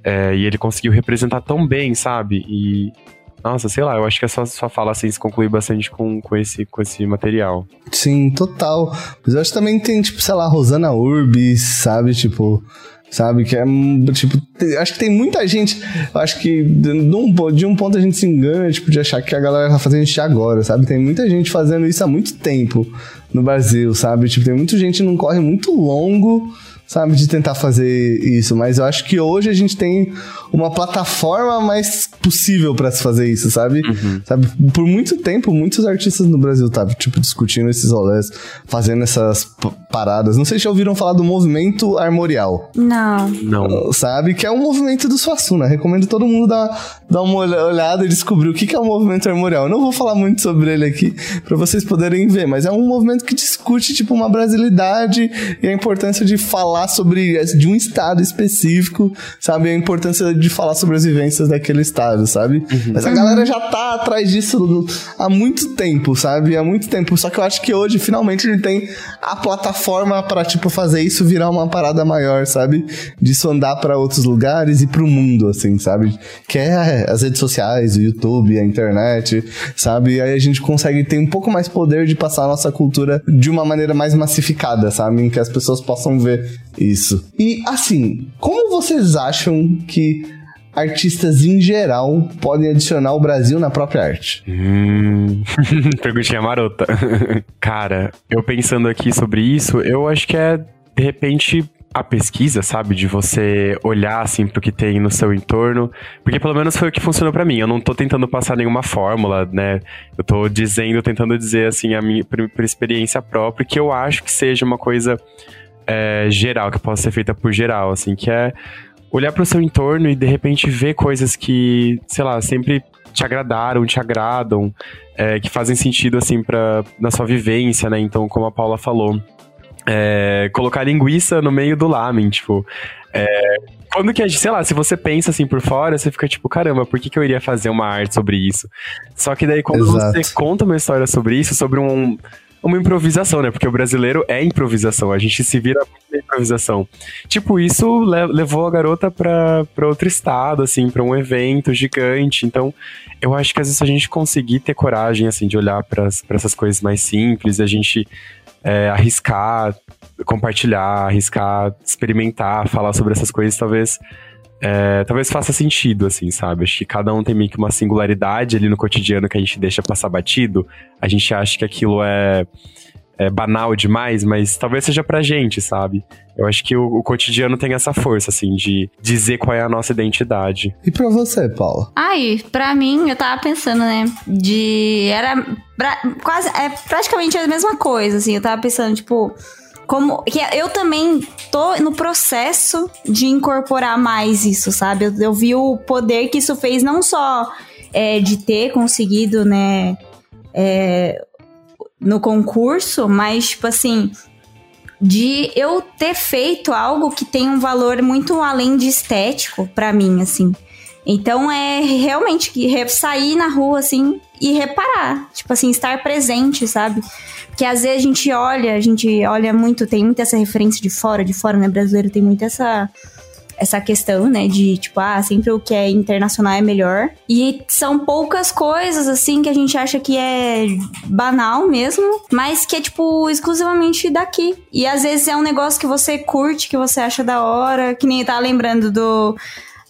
é, e ele conseguiu representar tão bem, sabe, e nossa, sei lá, eu acho que a sua, sua fala assim se conclui bastante com, com, esse, com esse material. Sim, total. Mas eu acho que também tem, tipo, sei lá, Rosana Urbis, sabe? Tipo, sabe? Que é, tipo, acho que tem muita gente, acho que de um, de um ponto a gente se engana, tipo, de achar que a galera tá fazendo isso agora, sabe? Tem muita gente fazendo isso há muito tempo no Brasil, sabe? Tipo, tem muita gente num corre muito longo, sabe? De tentar fazer isso, mas eu acho que hoje a gente tem uma plataforma mais possível para se fazer isso, sabe? Uhum. Sabe? Por muito tempo, muitos artistas no Brasil estavam, tipo, discutindo esses rolês, fazendo essas paradas. Não sei se já ouviram falar do movimento armorial. Não. Não. Sabe? Que é um movimento do Suassuna. Recomendo todo mundo dar, dar uma olhada e descobrir o que é o movimento armorial. Eu não vou falar muito sobre ele aqui para vocês poderem ver, mas é um movimento que discute, tipo, uma brasilidade e a importância de falar sobre de um estado específico, sabe? A importância de de falar sobre as vivências daquele estado, sabe? Uhum. Mas a galera já tá atrás disso há muito tempo, sabe? Há muito tempo. Só que eu acho que hoje, finalmente, ele tem a plataforma para tipo, fazer isso virar uma parada maior, sabe? Disso andar para outros lugares e pro mundo, assim, sabe? Que é as redes sociais, o YouTube, a internet, sabe? E aí a gente consegue ter um pouco mais poder de passar a nossa cultura de uma maneira mais massificada, sabe? Em que as pessoas possam ver isso. E assim, como vocês acham que artistas em geral podem adicionar o Brasil na própria arte? Hum, perguntinha marota. Cara, eu pensando aqui sobre isso, eu acho que é, de repente, a pesquisa, sabe? De você olhar, assim, pro que tem no seu entorno. Porque pelo menos foi o que funcionou para mim. Eu não tô tentando passar nenhuma fórmula, né? Eu tô dizendo, tentando dizer, assim, a minha por, por experiência própria, que eu acho que seja uma coisa é, geral, que possa ser feita por geral, assim, que é olhar pro seu entorno e de repente ver coisas que, sei lá, sempre te agradaram, te agradam, é, que fazem sentido, assim, pra, na sua vivência, né? Então, como a Paula falou é, colocar linguiça no meio do lamen, tipo. É, quando que a gente, sei lá, se você pensa assim por fora, você fica tipo, caramba, por que, que eu iria fazer uma arte sobre isso? Só que daí quando Exato. você conta uma história sobre isso, sobre um, uma improvisação, né? Porque o brasileiro é improvisação, a gente se vira muito na improvisação. Tipo, isso levou a garota pra outro estado, assim, pra um evento gigante. Então, eu acho que às vezes a gente conseguir ter coragem, assim, de olhar para essas coisas mais simples, a gente é, arriscar compartilhar, arriscar, experimentar, falar sobre essas coisas, talvez é, talvez faça sentido, assim, sabe? Acho que cada um tem meio que uma singularidade ali no cotidiano que a gente deixa passar batido. A gente acha que aquilo é, é banal demais, mas talvez seja pra gente, sabe? Eu acho que o, o, cotidiano tem essa força, assim, de dizer qual é a nossa identidade. E pra você, Paula? Ai, pra mim, eu tava pensando, né? De. Era pra, quase. É praticamente a mesma coisa, assim. Eu tava pensando, tipo como que eu também tô no processo de incorporar mais isso, sabe? Eu, eu vi o poder que isso fez não só é, de ter conseguido, né, é, no concurso, mas tipo assim, de eu ter feito algo que tem um valor muito além de estético para mim, assim. Então é realmente sair na rua assim e reparar, tipo assim, estar presente, sabe? Que às vezes a gente olha, a gente olha muito, tem muita essa referência de fora, de fora, né? Brasileiro tem muito essa essa questão, né, de tipo, ah, sempre o que é internacional é melhor. E são poucas coisas assim que a gente acha que é banal mesmo, mas que é tipo exclusivamente daqui. E às vezes é um negócio que você curte, que você acha da hora, que nem tá lembrando do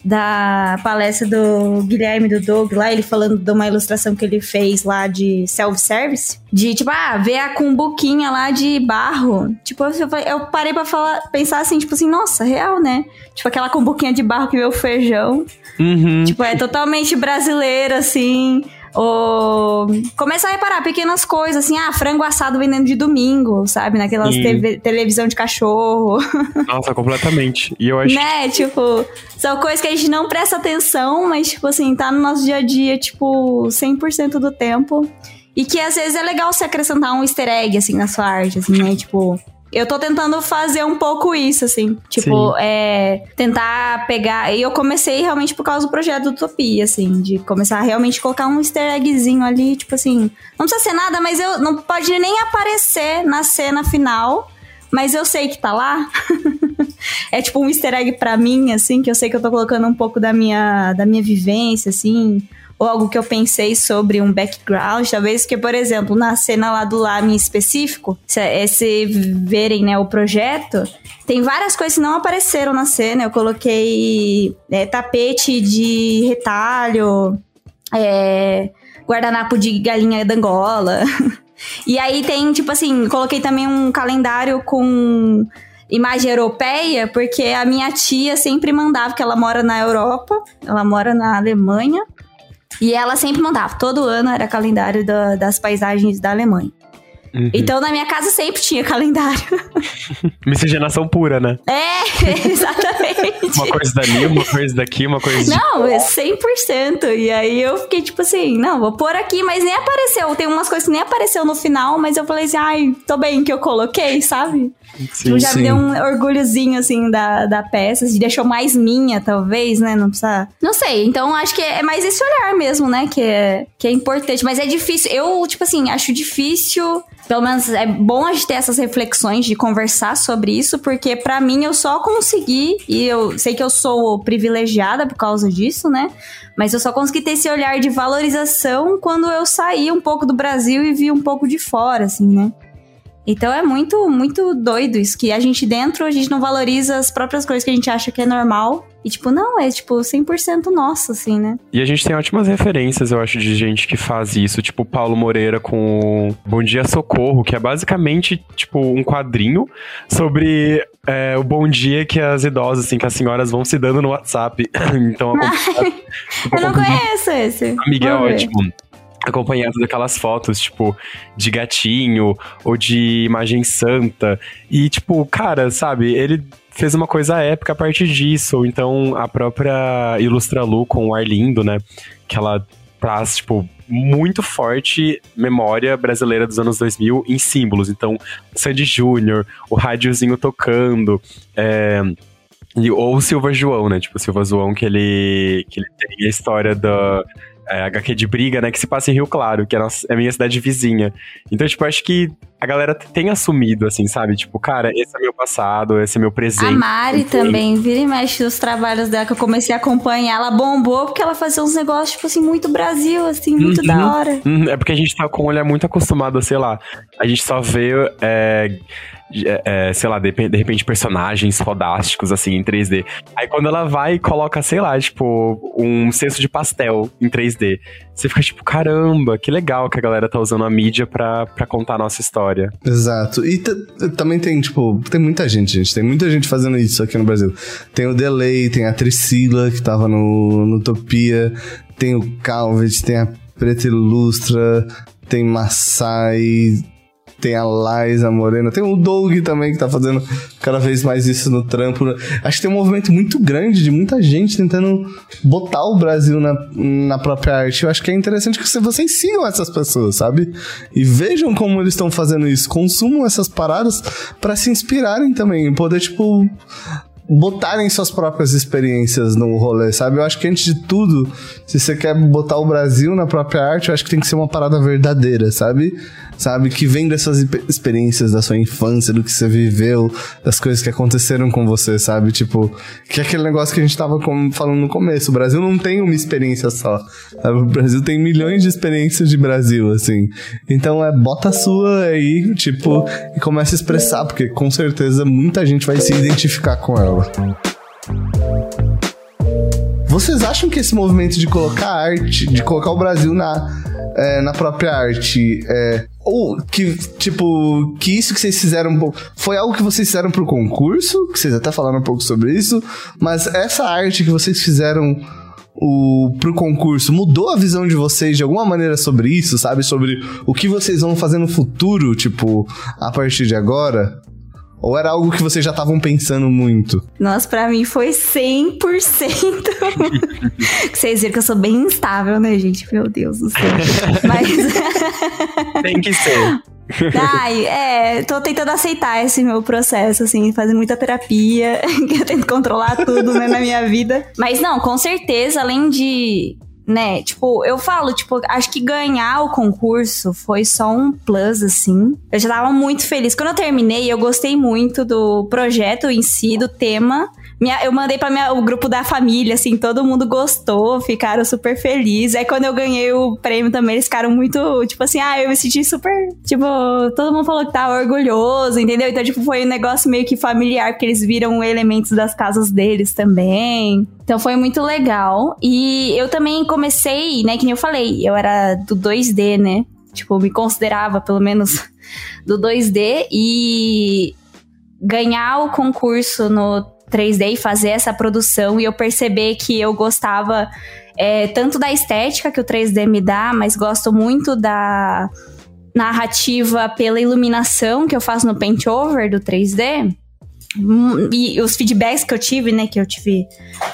da palestra do Guilherme do Doug lá, ele falando de uma ilustração que ele fez lá de self-service. De tipo, ah, ver a cumbuquinha lá de barro. Tipo, eu parei pra falar, pensar assim, tipo assim, nossa, real, né? Tipo, aquela cumbuquinha de barro que o feijão. Uhum. Tipo, é totalmente brasileiro, assim. Ou começa a reparar pequenas coisas, assim, ah, frango assado vendendo de domingo, sabe? Naquelas TV, televisão de cachorro. Nossa, completamente. E eu acho. Né? Tipo, são coisas que a gente não presta atenção, mas, tipo assim, tá no nosso dia a dia, tipo, 100% do tempo. E que às vezes é legal se acrescentar um easter egg, assim, na sua arte, assim, né? Tipo, eu tô tentando fazer um pouco isso, assim. Tipo, Sim. é. Tentar pegar. E eu comecei realmente por causa do projeto do Utopia, assim. De começar a realmente colocar um easter eggzinho ali, tipo assim. Não precisa ser nada, mas eu não pode nem aparecer na cena final. Mas eu sei que tá lá. é tipo um easter egg pra mim, assim, que eu sei que eu tô colocando um pouco da minha, da minha vivência, assim ou algo que eu pensei sobre um background, talvez que, por exemplo, na cena lá do Lame em específico, se, é, se verem né, o projeto, tem várias coisas que não apareceram na cena. Eu coloquei é, tapete de retalho, é, guardanapo de galinha da Angola. e aí tem, tipo assim, coloquei também um calendário com imagem europeia, porque a minha tia sempre mandava, que ela mora na Europa, ela mora na Alemanha, e ela sempre mandava, todo ano era calendário da, das paisagens da Alemanha. Uhum. Então, na minha casa sempre tinha calendário. Miscigenação pura, né? É, exatamente. uma coisa dali, uma coisa daqui, uma coisa Não, é 100%. E aí eu fiquei tipo assim, não, vou pôr aqui, mas nem apareceu. Tem umas coisas que nem apareceu no final, mas eu falei assim, ai, tô bem que eu coloquei, sabe? Sim, já sim. me deu um orgulhozinho, assim, da, da peça. Se deixou mais minha, talvez, né? Não precisa... Não sei. Então, acho que é mais esse olhar mesmo, né? Que é, que é importante. Mas é difícil. Eu, tipo assim, acho difícil pelo menos é bom a gente ter essas reflexões de conversar sobre isso, porque para mim eu só consegui, e eu sei que eu sou privilegiada por causa disso, né? Mas eu só consegui ter esse olhar de valorização quando eu saí um pouco do Brasil e vi um pouco de fora, assim, né? Então é muito, muito doido isso, que a gente dentro, a gente não valoriza as próprias coisas que a gente acha que é normal. E tipo, não, é tipo 100% nosso, assim, né? E a gente tem ótimas referências, eu acho, de gente que faz isso. Tipo, Paulo Moreira com Bom Dia Socorro, que é basicamente, tipo, um quadrinho sobre é, o bom dia que as idosas, assim, que as senhoras vão se dando no WhatsApp. então, eu não conheço esse. Amiga, é ótimo acompanhado daquelas fotos, tipo, de gatinho ou de imagem santa. E, tipo, cara, sabe, ele fez uma coisa épica a partir disso. Ou então a própria Ilustra Lu com o Arlindo, né? Que ela traz, tipo, muito forte memória brasileira dos anos 2000 em símbolos. Então, Sandy Júnior, o rádiozinho tocando, é, ou o Silva João, né? Tipo, o Silva João que ele, que ele tem a história da é, HQ de briga, né? Que se passa em Rio Claro, que é a, é minha cidade vizinha. Então, tipo, acho que a galera tem assumido, assim, sabe? Tipo, cara, esse é meu passado, esse é meu presente. A Mari também, vira e mexe os trabalhos dela que eu comecei a acompanhar. Ela bombou porque ela fazia uns negócios, tipo assim, muito Brasil, assim, muito uhum, da hora. Uhum, é porque a gente tá com um olhar muito acostumado, sei lá, a gente só vê. É, é, sei lá, de, de, repente personagens fodásticos, assim, em 3D. Aí quando ela vai e coloca, sei lá, tipo, um cesto de pastel em 3D, você fica tipo, caramba, que legal que a galera tá usando a mídia pra, pra contar a nossa história. Exato. E também tem, tipo, tem muita gente, gente. Tem muita gente fazendo isso aqui no Brasil. Tem o Delay, tem a Tricila, que tava no, no Utopia, tem o Calvet, tem a Preta Ilustra, tem Massai tem a Liza Morena, tem o Doug também que tá fazendo cada vez mais isso no trampo. Acho que tem um movimento muito grande de muita gente tentando botar o Brasil na, na própria arte. Eu acho que é interessante que vocês sigam essas pessoas, sabe? E vejam como eles estão fazendo isso, consumam essas paradas para se inspirarem também, poder, tipo, botarem suas próprias experiências no rolê, sabe? Eu acho que antes de tudo, se você quer botar o Brasil na própria arte, eu acho que tem que ser uma parada verdadeira, sabe? Sabe? Que vem dessas experiências da sua infância, do que você viveu, das coisas que aconteceram com você, sabe? Tipo, que é aquele negócio que a gente tava falando no começo. O Brasil não tem uma experiência só. Sabe? O Brasil tem milhões de experiências de Brasil, assim. Então é bota a sua aí, tipo, e começa a expressar, porque com certeza muita gente vai se identificar com ela. Vocês acham que esse movimento de colocar arte, de colocar o Brasil na, é, na própria arte, é, ou que, tipo, que isso que vocês fizeram foi algo que vocês fizeram pro concurso, que vocês até falaram um pouco sobre isso, mas essa arte que vocês fizeram o, pro concurso mudou a visão de vocês de alguma maneira sobre isso, sabe? Sobre o que vocês vão fazer no futuro, tipo, a partir de agora? Ou era algo que vocês já estavam pensando muito? Nossa, pra mim foi 100%. vocês viram que eu sou bem instável, né, gente? Meu Deus do céu. Mas. Tem que ser. Ai, é, tô tentando aceitar esse meu processo, assim, fazer muita terapia, que eu tento controlar tudo, né, na minha vida. Mas não, com certeza, além de né? Tipo, eu falo, tipo, acho que ganhar o concurso foi só um plus, assim. Eu já tava muito feliz. Quando eu terminei, eu gostei muito do projeto em si, do tema. Minha, eu mandei para o grupo da família, assim, todo mundo gostou, ficaram super felizes. Aí quando eu ganhei o prêmio também, eles ficaram muito, tipo assim, ah, eu me senti super, tipo, todo mundo falou que tava orgulhoso, entendeu? Então, tipo, foi um negócio meio que familiar, porque eles viram elementos das casas deles também. Então foi muito legal. E eu também comecei, né, que nem eu falei, eu era do 2D, né? Tipo, me considerava, pelo menos, do 2D. E ganhar o concurso no 3D e fazer essa produção e eu perceber que eu gostava é, tanto da estética que o 3D me dá, mas gosto muito da narrativa pela iluminação que eu faço no Paint Over do 3D. Hum, e os feedbacks que eu tive, né? Que eu tive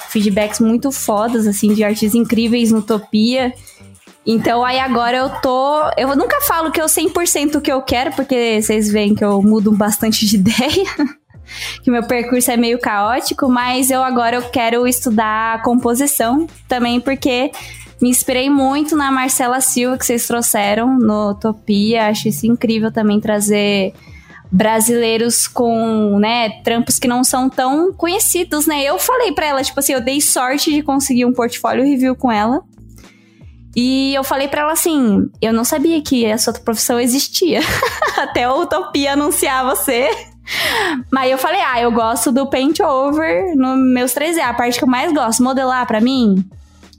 feedbacks muito fodas, assim, de artes incríveis no Utopia. Então aí agora eu tô. Eu nunca falo que eu 100% o que eu quero, porque vocês veem que eu mudo bastante de ideia que meu percurso é meio caótico, mas eu agora eu quero estudar composição também porque me inspirei muito na Marcela Silva que vocês trouxeram no Utopia, acho isso incrível também trazer brasileiros com, né, trampos que não são tão conhecidos, né? Eu falei para ela, tipo assim, eu dei sorte de conseguir um portfólio review com ela. E eu falei para ela assim: eu não sabia que essa outra profissão existia. Até a Utopia anunciar você. Mas eu falei: ah, eu gosto do paint over no meus 3D. A parte que eu mais gosto, modelar para mim,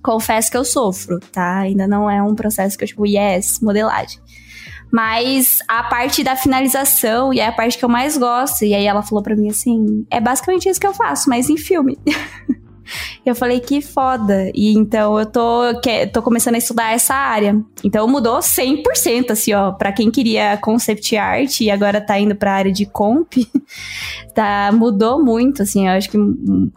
confesso que eu sofro, tá? Ainda não é um processo que eu, tipo, yes, modelagem. Mas a parte da finalização e é a parte que eu mais gosto. E aí ela falou para mim assim: é basicamente isso que eu faço, mas em filme. Eu falei, que foda. E então eu tô, que, tô começando a estudar essa área. Então mudou 100%, assim, ó. Pra quem queria concept art e agora tá indo pra área de comp, tá, mudou muito, assim. Eu acho que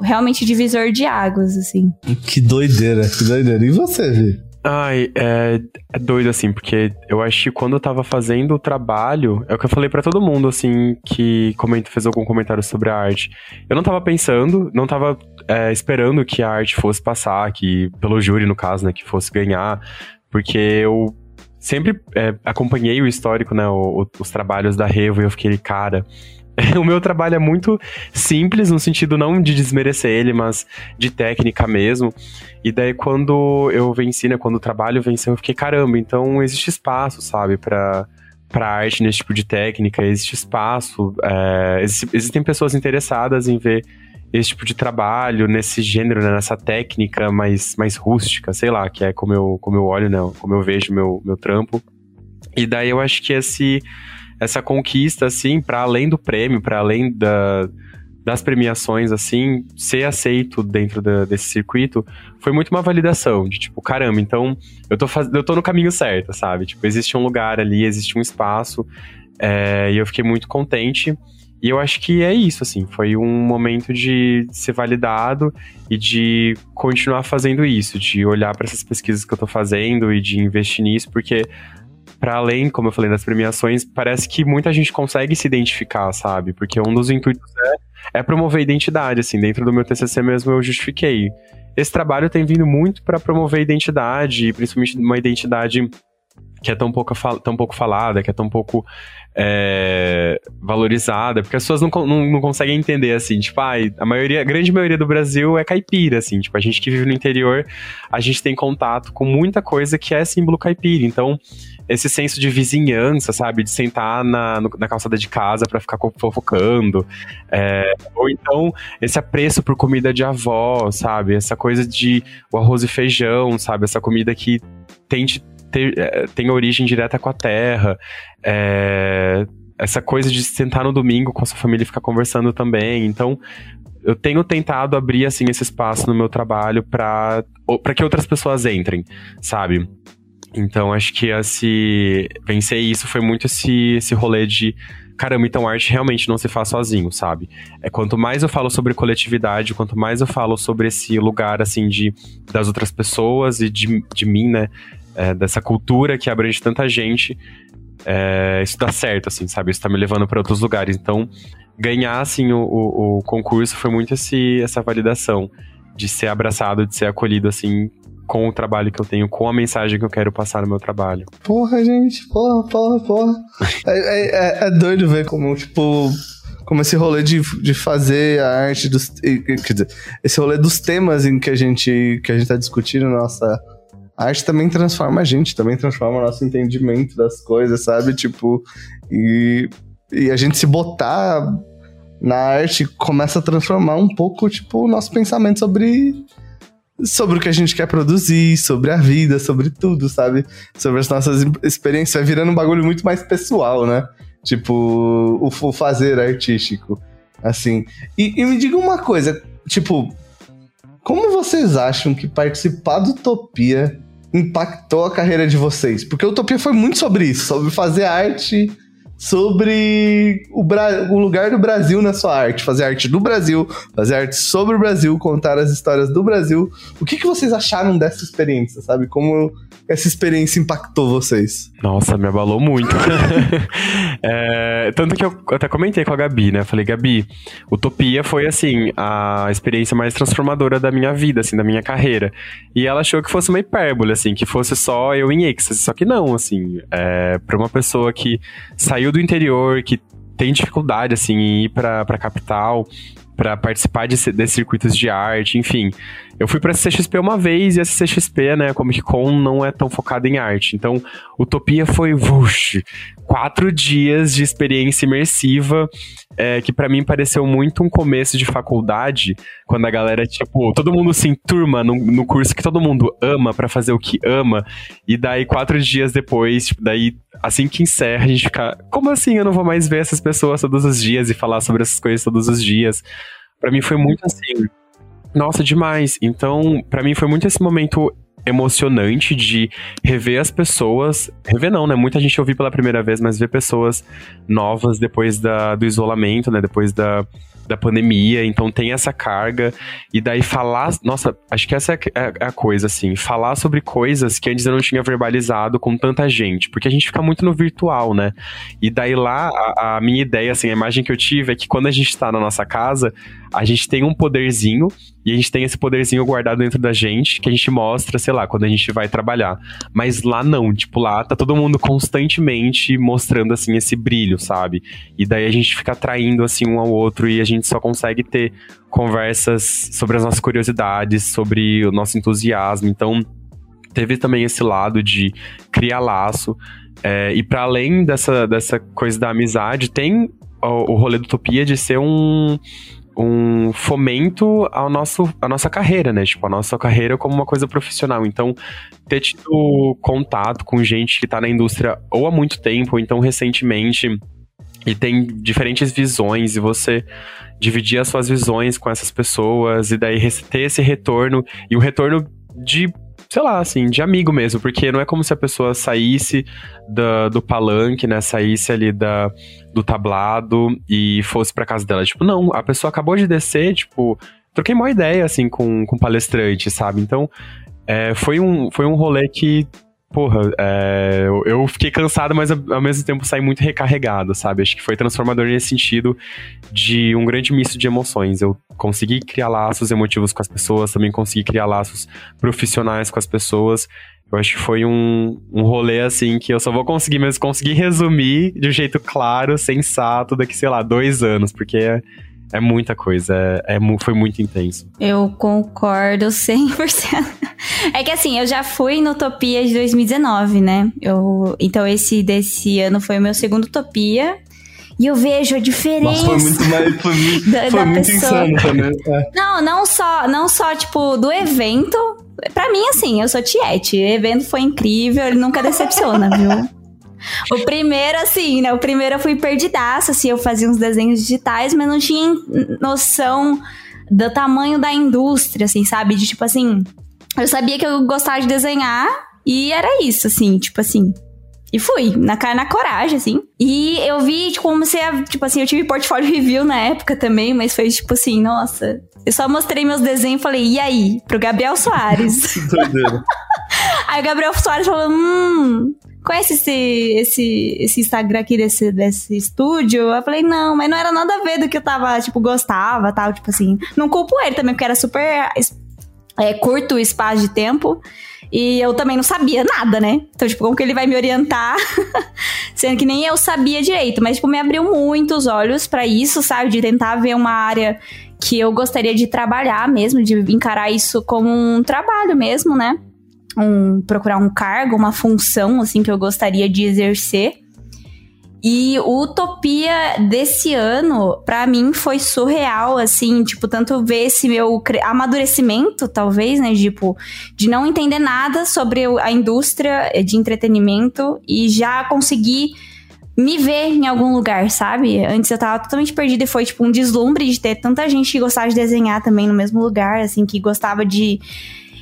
realmente divisor de águas, assim. Que doideira, que doideira. E você, Vi? Ai, é, é, doido assim, porque eu acho que quando eu tava fazendo o trabalho, é o que eu falei para todo mundo, assim, que comenta, fez algum comentário sobre a arte. Eu não tava pensando, não tava é, esperando que a arte fosse passar, que, pelo júri, no caso, né, que fosse ganhar, porque eu sempre é, acompanhei o histórico, né, o, o, os trabalhos da Revo, e eu fiquei, cara, o meu trabalho é muito simples, no sentido não de desmerecer ele, mas de técnica mesmo. E daí, quando eu venci, né, quando o trabalho venceu, eu fiquei, caramba, então existe espaço, sabe, para para arte nesse tipo de técnica, existe espaço, é, existe, existem pessoas interessadas em ver esse tipo de trabalho, nesse gênero, né, nessa técnica mais, mais rústica, sei lá, que é como eu, como eu olho, né, como eu vejo meu, meu trampo. E daí eu acho que esse essa conquista, assim, para além do prêmio, para além da, das premiações, assim, ser aceito dentro da, desse circuito, foi muito uma validação de tipo, caramba, então eu tô, faz... eu tô no caminho certo, sabe? Tipo, existe um lugar ali, existe um espaço, é... e eu fiquei muito contente. E eu acho que é isso, assim, foi um momento de ser validado e de continuar fazendo isso, de olhar para essas pesquisas que eu tô fazendo e de investir nisso, porque para além, como eu falei, das premiações, parece que muita gente consegue se identificar, sabe? Porque um dos intuitos é, é promover identidade, assim, dentro do meu TCC mesmo eu justifiquei. Esse trabalho tem vindo muito para promover identidade, principalmente uma identidade que é tão pouco, tão pouco falada, que é tão pouco é, valorizada, porque as pessoas não, não, não, conseguem entender, assim, tipo, ah, a maioria, a grande maioria do Brasil é caipira, assim, tipo, a gente que vive no interior, a gente tem contato com muita coisa que é símbolo caipira, então esse senso de vizinhança, sabe? De sentar na, na calçada de casa para ficar fofocando. É, ou então, esse apreço por comida de avó, sabe? Essa coisa de o arroz e feijão, sabe? Essa comida que tente ter, é, tem origem direta com a terra. É, essa coisa de sentar no domingo com a sua família e ficar conversando também. Então, eu tenho tentado abrir assim esse espaço no meu trabalho para que outras pessoas entrem, sabe? Então acho que esse vencer isso foi muito esse, esse rolê de caramba, então arte realmente não se faz sozinho, sabe? É quanto mais eu falo sobre coletividade, quanto mais eu falo sobre esse lugar assim de das outras pessoas e de, de mim, né? É, dessa cultura que abrange tanta gente, é, isso dá certo, assim, sabe? Isso tá me levando para outros lugares. Então, ganhar assim o, o, o concurso foi muito esse, essa validação de ser abraçado, de ser acolhido assim com o trabalho que eu tenho, com a mensagem que eu quero passar no meu trabalho. Porra, gente, porra, porra, porra. É, é, é doido ver como, tipo, como esse rolê de, de fazer a arte dos. Quer dizer, esse rolê dos temas em que a gente, que a gente tá discutindo, nossa. A arte também transforma a gente, também transforma o nosso entendimento das coisas, sabe? Tipo, e, e a gente se botar na arte começa a transformar um pouco, tipo, o nosso pensamento sobre sobre o que a gente quer produzir, sobre a vida, sobre tudo, sabe? Sobre as nossas experiências. Vai virando um bagulho muito mais pessoal, né? Tipo, o, o fazer artístico. Assim. E, e me diga uma coisa, tipo, como vocês acham que participar do Utopia impactou a carreira de vocês? Porque a Utopia foi muito sobre isso, sobre fazer arte sobre o, Bra o lugar do Brasil na sua arte, fazer arte do Brasil, fazer arte sobre o Brasil, contar as histórias do Brasil. O que, que vocês acharam dessa experiência, sabe? Como essa experiência impactou vocês? Nossa, me abalou muito. é, tanto que eu até comentei com a Gabi, né? Falei, Gabi, Utopia foi, assim, a experiência mais transformadora da minha vida, assim, da minha carreira. E ela achou que fosse uma hipérbole, assim, que fosse só eu em êxtase. Só que não, assim, é, pra uma pessoa que saiu do interior, que tem dificuldade, assim, em ir pra, pra capital, para participar de, desses circuitos de arte, enfim. Eu fui pra CXP uma vez e essa CXP, né, Comic Con não é tão focada em arte. Então, Utopia foi, vush, quatro dias de experiência imersiva, é, que para mim pareceu muito um começo de faculdade, quando a galera, tipo, todo mundo se enturma no, no curso que todo mundo ama para fazer o que ama, e daí quatro dias depois, tipo, daí assim que encerra, a gente fica, como assim eu não vou mais ver essas pessoas todos os dias e falar sobre essas coisas todos os dias? Para mim foi muito assim, nossa, demais. Então, para mim foi muito esse momento emocionante de rever as pessoas. Rever não, né? Muita gente ouviu pela primeira vez, mas ver pessoas novas depois da, do isolamento, né? Depois da, da pandemia, então tem essa carga. E daí falar. Nossa, acho que essa é, é, é a coisa, assim. Falar sobre coisas que antes eu não tinha verbalizado com tanta gente. Porque a gente fica muito no virtual, né? E daí lá, a, a minha ideia, assim, a imagem que eu tive é que quando a gente está na nossa casa, a gente tem um poderzinho e a gente tem esse poderzinho guardado dentro da gente que a gente mostra, sei lá, quando a gente vai trabalhar. Mas lá não, tipo, lá tá todo mundo constantemente mostrando assim esse brilho, sabe? E daí a gente fica atraindo assim um ao outro e a gente só consegue ter conversas sobre as nossas curiosidades, sobre o nosso entusiasmo. Então, teve também esse lado de criar laço. É, e para além dessa, dessa coisa da amizade, tem o, o rolê do Utopia de ser um, um fomento ao nosso, à nossa carreira, né? Tipo, a nossa carreira como uma coisa profissional. Então, ter tido contato com gente que tá na indústria ou há muito tempo, ou então recentemente, e tem diferentes visões, e você dividir as suas visões com essas pessoas, e daí ter esse retorno, e o retorno de sei lá, assim, de amigo mesmo, porque não é como se a pessoa saísse da, do palanque, né, saísse ali da, do tablado e fosse pra casa dela. Tipo, não, a pessoa acabou de descer, tipo, troquei uma ideia, assim, com, com o palestrante, sabe? Então, é, foi, um, foi um rolê que porra, é, eu fiquei cansado, mas ao mesmo tempo saí muito recarregado, sabe? Acho que foi transformador nesse sentido de um grande misto de emoções. Eu consegui criar laços emotivos com as pessoas, também consegui criar laços profissionais com as pessoas. Eu acho que foi um, um rolê assim que eu só vou conseguir mesmo conseguir resumir de um jeito claro, sensato, daqui, sei lá, dois anos, porque é, muita coisa, é, é, foi muito intenso. Eu concordo 100%. É que assim, eu já fui no Utopia de 2019, né? Eu, então esse desse ano foi o meu segundo Utopia. E eu vejo a diferença. Nossa, foi muito mais. Foi, muito, da, foi da muito pessoa. insano também. É. Não, não só, não só, tipo, do evento. Pra mim, assim, eu sou Tiete. O evento foi incrível, ele nunca decepciona, viu? O primeiro, assim, né? O primeiro eu fui perdidaço, assim, eu fazia uns desenhos digitais, mas não tinha noção do tamanho da indústria, assim, sabe? De tipo assim, eu sabia que eu gostava de desenhar e era isso, assim, tipo assim. E fui, na cara na coragem, assim. E eu vi, tipo, comecei a. Tipo assim, eu tive portfólio review na época também, mas foi tipo assim, nossa. Eu só mostrei meus desenhos e falei, e aí? Pro Gabriel Soares. aí o Gabriel Soares falou, hum, conhece esse, esse, esse Instagram aqui desse, desse estúdio? Eu falei, não, mas não era nada a ver do que eu tava, tipo, gostava, tal, tipo assim. Não culpo ele também, porque era super é, curto o espaço de tempo. E eu também não sabia nada, né? Então, tipo, como que ele vai me orientar? Sendo que nem eu sabia direito. Mas, tipo, me abriu muito os olhos para isso, sabe? De tentar ver uma área que eu gostaria de trabalhar mesmo, de encarar isso como um trabalho mesmo, né? Um, procurar um cargo, uma função, assim, que eu gostaria de exercer. E o Utopia desse ano, para mim, foi surreal, assim, tipo, tanto ver esse meu amadurecimento, talvez, né, tipo, de não entender nada sobre a indústria de entretenimento e já conseguir me ver em algum lugar, sabe? Antes eu tava totalmente perdida e foi, tipo, um deslumbre de ter tanta gente que gostava de desenhar também no mesmo lugar, assim, que gostava de.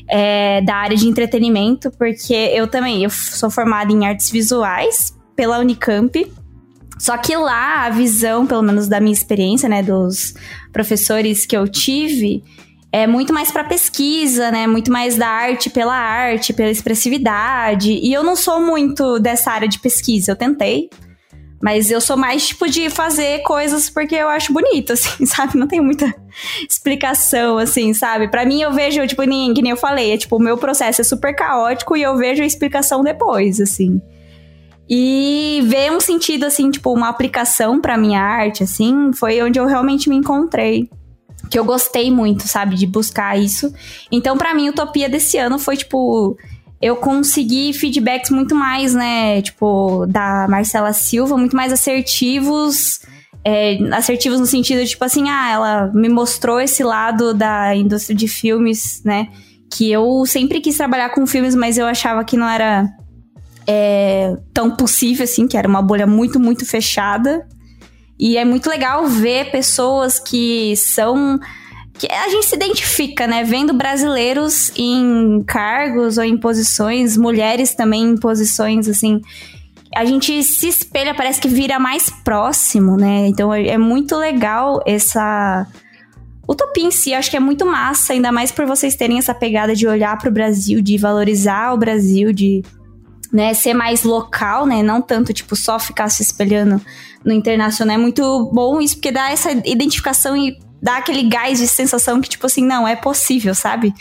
É, da área de entretenimento, porque eu também, eu sou formada em artes visuais pela Unicamp, só que lá a visão, pelo menos da minha experiência, né, dos professores que eu tive, é muito mais para pesquisa, né? Muito mais da arte pela arte, pela expressividade. E eu não sou muito dessa área de pesquisa. Eu tentei, mas eu sou mais tipo de fazer coisas porque eu acho bonito, assim, sabe? Não tem muita explicação, assim, sabe? Para mim eu vejo, tipo, nem, que nem eu falei, é tipo, o meu processo é super caótico e eu vejo a explicação depois, assim. E ver um sentido, assim, tipo, uma aplicação pra minha arte, assim, foi onde eu realmente me encontrei. que eu gostei muito, sabe, de buscar isso. Então, para mim, Utopia desse ano foi tipo eu consegui feedbacks muito mais, né, tipo, da Marcela Silva, muito mais assertivos, é, assertivos no sentido, tipo assim, ah, ela me mostrou esse lado da indústria de filmes, né, que eu sempre quis trabalhar com filmes, mas eu achava que não era é, tão possível, assim, que era uma bolha muito, muito fechada. E é muito legal ver pessoas que são. Que a gente se identifica, né? Vendo brasileiros em cargos ou em posições, mulheres também em posições, assim. A gente se espelha, parece que vira mais próximo, né? Então é, é muito legal essa. Utopia em si, acho que é muito massa, ainda mais por vocês terem essa pegada de olhar para o Brasil, de valorizar o Brasil, de né, ser mais local, né, não tanto tipo só ficar se espelhando no internacional. É muito bom isso porque dá essa identificação e dá aquele gás de sensação que tipo assim, não, é possível, sabe?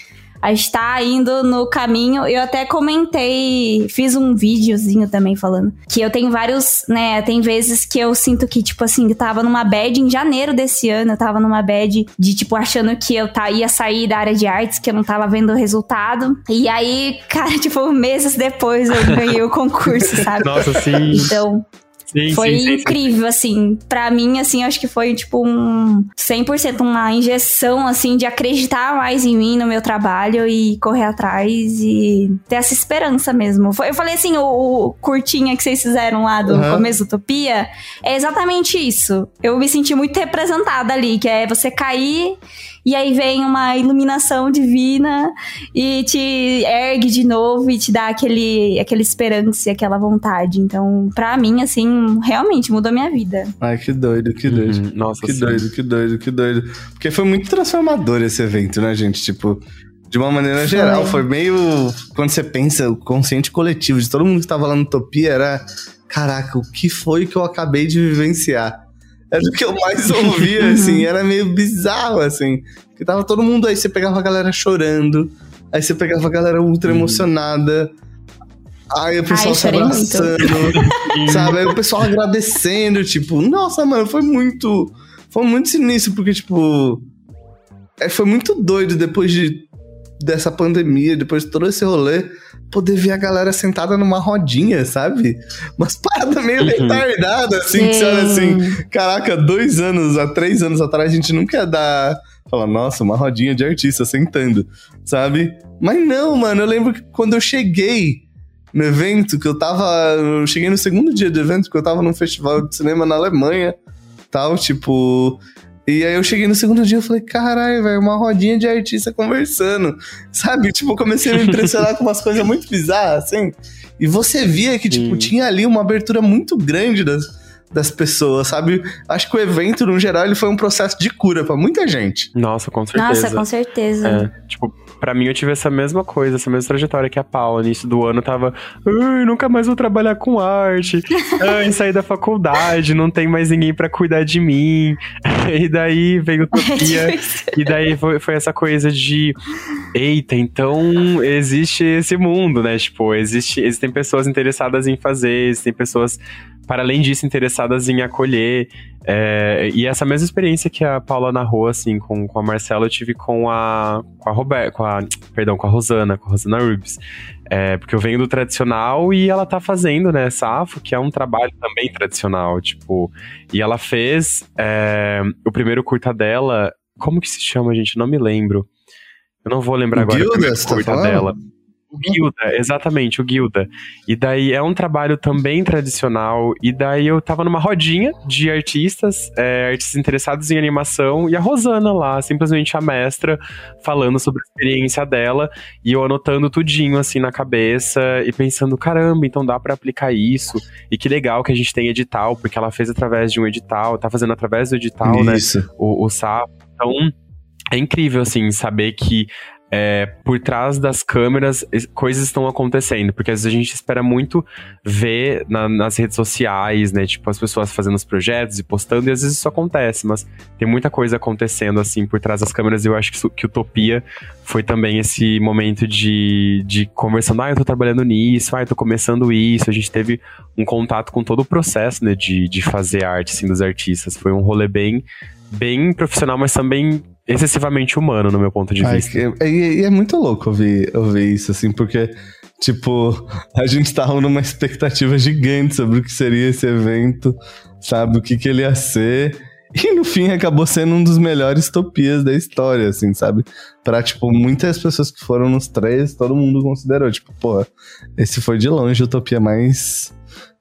a gente tá indo no caminho. Eu até comentei, fiz um videozinho também falando que eu tenho vários, né? Tem vezes que eu sinto que, tipo assim, eu tava numa bad em janeiro desse ano, eu tava numa bad de, tipo, achando que eu tá, ia sair da área de artes, que eu não tava vendo o resultado. E aí, cara, tipo, meses depois eu ganhei o concurso, sabe? Nossa, sim. Então, Sim, foi sim, incrível, sim. assim. Pra mim, assim, acho que foi, tipo, um 100% uma injeção, assim, de acreditar mais em mim, no meu trabalho e correr atrás e ter essa esperança mesmo. Eu falei assim, o, o curtinha que vocês fizeram lá do uhum. começo do Utopia, é exatamente isso. Eu me senti muito representada ali, que é você cair e aí vem uma iluminação divina e te ergue de novo e te dá aquele, aquela esperança e aquela vontade. Então, pra mim, assim, realmente mudou minha vida. Ai, que doido, que doido. Uhum. Nossa, que sim. doido, que doido, que doido. Porque foi muito transformador esse evento, né, gente? Tipo, de uma maneira geral, foi meio. Quando você pensa, o consciente coletivo de todo mundo que tava lá no Utopia era. Caraca, o que foi que eu acabei de vivenciar? Era o que eu mais ouvia, assim, era meio bizarro, assim. Porque tava todo mundo aí, você pegava a galera chorando, aí você pegava a galera ultra uhum. emocionada. Aí o pessoal Ai, se abraçando, sabe? Aí o pessoal agradecendo, tipo, nossa, mano, foi muito. Foi muito sinistro, porque, tipo. É, foi muito doido depois de dessa pandemia, depois de todo esse rolê, poder ver a galera sentada numa rodinha, sabe? Umas paradas meio uhum. retardadas, assim, Sim. que você olha assim, caraca, dois anos, há três anos atrás, a gente nunca ia dar. Fala, nossa, uma rodinha de artista sentando, sabe? Mas não, mano, eu lembro que quando eu cheguei no evento, que eu tava. Eu cheguei no segundo dia do evento, que eu tava num festival de cinema na Alemanha, tal, tipo. E aí eu cheguei no segundo dia e falei, caralho, velho, uma rodinha de artista conversando. Sabe? Tipo, comecei a me impressionar com umas coisas muito bizarras, assim. E você via que, tipo, Sim. tinha ali uma abertura muito grande das, das pessoas, sabe? Acho que o evento, no geral, ele foi um processo de cura para muita gente. Nossa, com certeza. Nossa, com certeza. É, tipo, para mim eu tive essa mesma coisa, essa mesma trajetória que a Paula. No início do ano tava, ai, nunca mais vou trabalhar com arte. Ai, saí da faculdade, não tem mais ninguém para cuidar de mim. e daí veio Utopia. e daí foi, foi essa coisa de, eita, então existe esse mundo, né? Tipo, existe, existem pessoas interessadas em fazer, existem pessoas para além disso, interessadas em acolher. É, e essa mesma experiência que a Paula narrou, assim, com, com a Marcela, eu tive com a, com a Roberta, com a, perdão, com a Rosana, com a Rosana Rubes. É, porque eu venho do tradicional e ela tá fazendo, né, Safo, que é um trabalho também tradicional, tipo, e ela fez é, o primeiro curta dela, como que se chama, gente? Não me lembro. Eu não vou lembrar agora Gilda, o tá curta dela. O Guilda, exatamente, o Guilda. E daí é um trabalho também tradicional. E daí eu tava numa rodinha de artistas, é, artistas interessados em animação, e a Rosana lá, simplesmente a mestra, falando sobre a experiência dela, e eu anotando tudinho assim na cabeça e pensando: caramba, então dá para aplicar isso. E que legal que a gente tem edital, porque ela fez através de um edital, tá fazendo através do edital, né, isso. né? O, o SAP. Então, é incrível, assim, saber que é, por trás das câmeras coisas estão acontecendo, porque às vezes a gente espera muito ver na, nas redes sociais, né, tipo, as pessoas fazendo os projetos e postando, e às vezes isso acontece, mas tem muita coisa acontecendo, assim, por trás das câmeras, e eu acho que, que Utopia foi também esse momento de, de conversando, ah, eu tô trabalhando nisso, ah, eu tô começando isso, a gente teve um contato com todo o processo, né, de, de fazer arte, assim, dos artistas, foi um rolê bem, bem profissional, mas também excessivamente humano, no meu ponto de Ai, vista. E e é, muito louco ouvir, ouvir isso, assim, porque, tipo, a gente tava numa expectativa gigante sobre o que seria esse evento, sabe? O que, que ele ia ser. E no fim acabou sendo um dos melhores topias da história, assim, sabe? Pra, tipo, muitas pessoas que foram nos três, todo mundo considerou, tipo, pô, esse foi de longe a utopia mais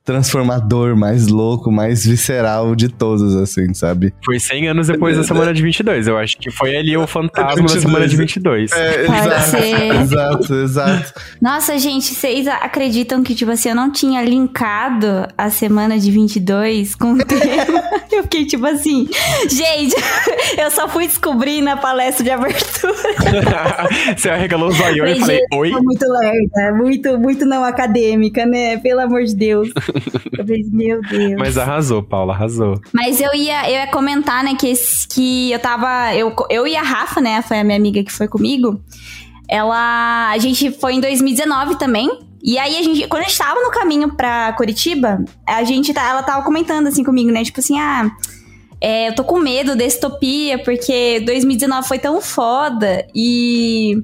transformador, mais louco, mais visceral de todos, assim, sabe? Foi 100 anos depois da semana de 22. Eu acho que foi ali o fantasma da 22. semana de 22. É, exato, exato, exato. Nossa, gente, vocês acreditam que, tipo assim, eu não tinha linkado a semana de 22 com o tema? Eu fiquei tipo assim, gente, eu só fui descobrir na palestra de abertura. Você arregalou os olhos e falei, oi? sou muito lerda, muito, muito não acadêmica, né? Pelo amor de Deus. Eu falei, meu Deus. Mas arrasou, Paula, arrasou. Mas eu ia, eu ia comentar, né, que, esse- que eu tava. Eu, eu e a Rafa, né? Foi a minha amiga que foi comigo. Ela. A gente foi em 2019 também. E aí, a gente, quando a gente tava no caminho pra Curitiba, a gente tá, ela tava comentando assim comigo, né? Tipo assim, ah. é, eu tô com medo desse Utopia, porque 2019 foi tão foda e.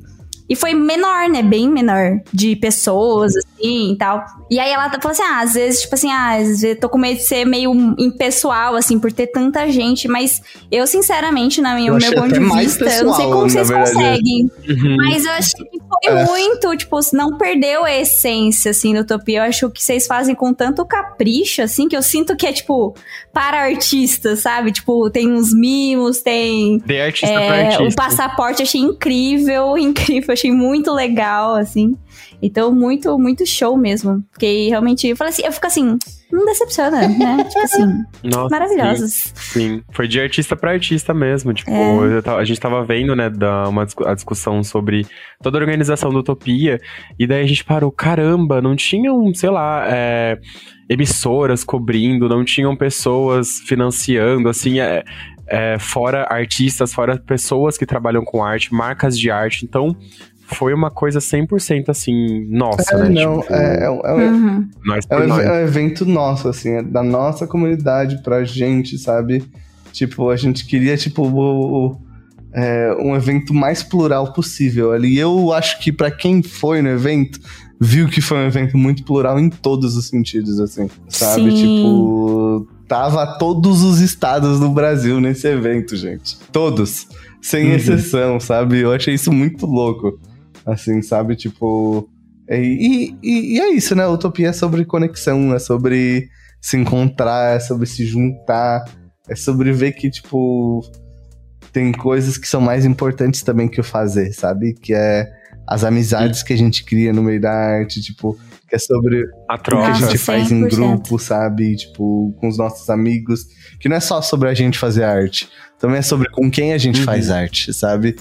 E foi menor, né? Bem menor. De pessoas, assim e tal. E aí ela falou assim: ah, às vezes, tipo assim, ah, às vezes eu tô com medo de ser meio impessoal, assim, por ter tanta gente. Mas eu, sinceramente, na minha, Eu o meu ponto de vista, eu não sei pessoal, como vocês verdade. conseguem. Uhum. Mas eu achei que foi É. muito, tipo, não perdeu a essência, assim, do Utopia. Eu acho que vocês fazem com tanto capricho, assim, que eu sinto que é, tipo, para artistas, sabe? Tipo, tem uns mimos, tem Dei artista pra é, o artista. passaporte achei incrível, incrível, achei muito legal, assim. Então, muito, muito show mesmo. Fiquei realmente. Eu falei assim, eu fico assim, não decepciona, né? tipo assim, Nossa, maravilhosos. Sim, sim. foi de artista pra artista mesmo. Tipo, É. eu tava- a gente tava vendo, né, da, uma a discussão sobre toda a organização do Utopia. E daí a gente parou, caramba, não tinham, sei lá, é, emissoras cobrindo, não tinham pessoas financiando, assim, é, é, fora artistas, fora pessoas que trabalham com arte, marcas de arte. Então, foi uma coisa 100% assim, nossa, É, né? não, tipo, é, é, um- é um- Uhum. nós É um, nós. é um evento nosso, assim, é da nossa comunidade pra gente, sabe? Tipo, a gente queria, tipo, o- o- é, um evento mais plural possível ali. Eu acho que pra quem foi no evento, viu que foi um evento muito plural em todos os sentidos, assim, sabe? Sim. Tipo, tava todos os estados do Brasil nesse evento, gente. Todos. Sem Uhum. exceção, sabe? Eu achei isso muito louco. Assim, sabe? Tipo. E, e- e é isso, né? Utopia é sobre conexão, é sobre se encontrar, é sobre se juntar, é sobre ver que, tipo, tem coisas que são mais importantes também que o fazer, sabe? Que é as amizades que a gente cria no meio da arte, tipo, que é sobre A o que troca. a gente faz em 100%. grupo, sabe? Tipo, com os nossos amigos. Que não é só sobre a gente fazer arte, também é sobre com quem a gente Uhum. faz arte, sabe?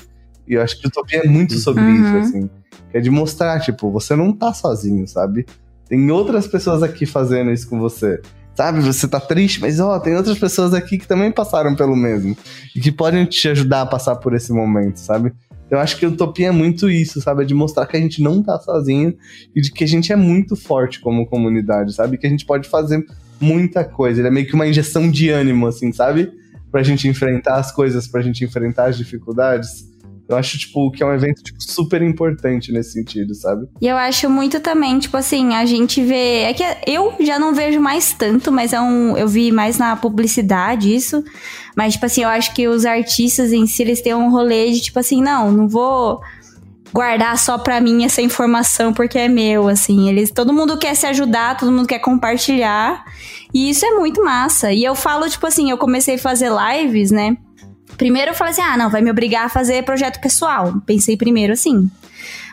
E eu acho que Utopia é muito sobre Uhum. isso, assim. Que é de mostrar, tipo, você não tá sozinho, sabe? Tem outras pessoas aqui fazendo isso com você. Sabe, você tá triste, mas ó, tem outras pessoas aqui que também passaram pelo mesmo. E que podem te ajudar a passar por esse momento, sabe? Eu acho que Utopia é muito isso, sabe? É de mostrar que a gente não tá sozinho e de que a gente é muito forte como comunidade, sabe? Que a gente pode fazer muita coisa. Ele é meio que uma injeção de ânimo, assim, sabe? Pra gente enfrentar as coisas, pra gente enfrentar as dificuldades. Eu acho, tipo, que é um evento, tipo, super importante nesse sentido, sabe? E eu acho muito também, tipo assim, a gente vê. É que eu já não vejo mais tanto, mas é um. Eu vi mais na publicidade isso. Mas, tipo assim, eu acho que os artistas em si, eles têm um rolê de, tipo assim, não, não vou guardar só pra mim essa informação porque é meu, assim. Eles, todo mundo quer se ajudar, todo mundo quer compartilhar. E isso é muito massa. E eu falo, tipo assim, eu comecei a fazer lives, né? Primeiro eu falei assim: ah, não, vai me obrigar a fazer projeto pessoal. Pensei primeiro assim.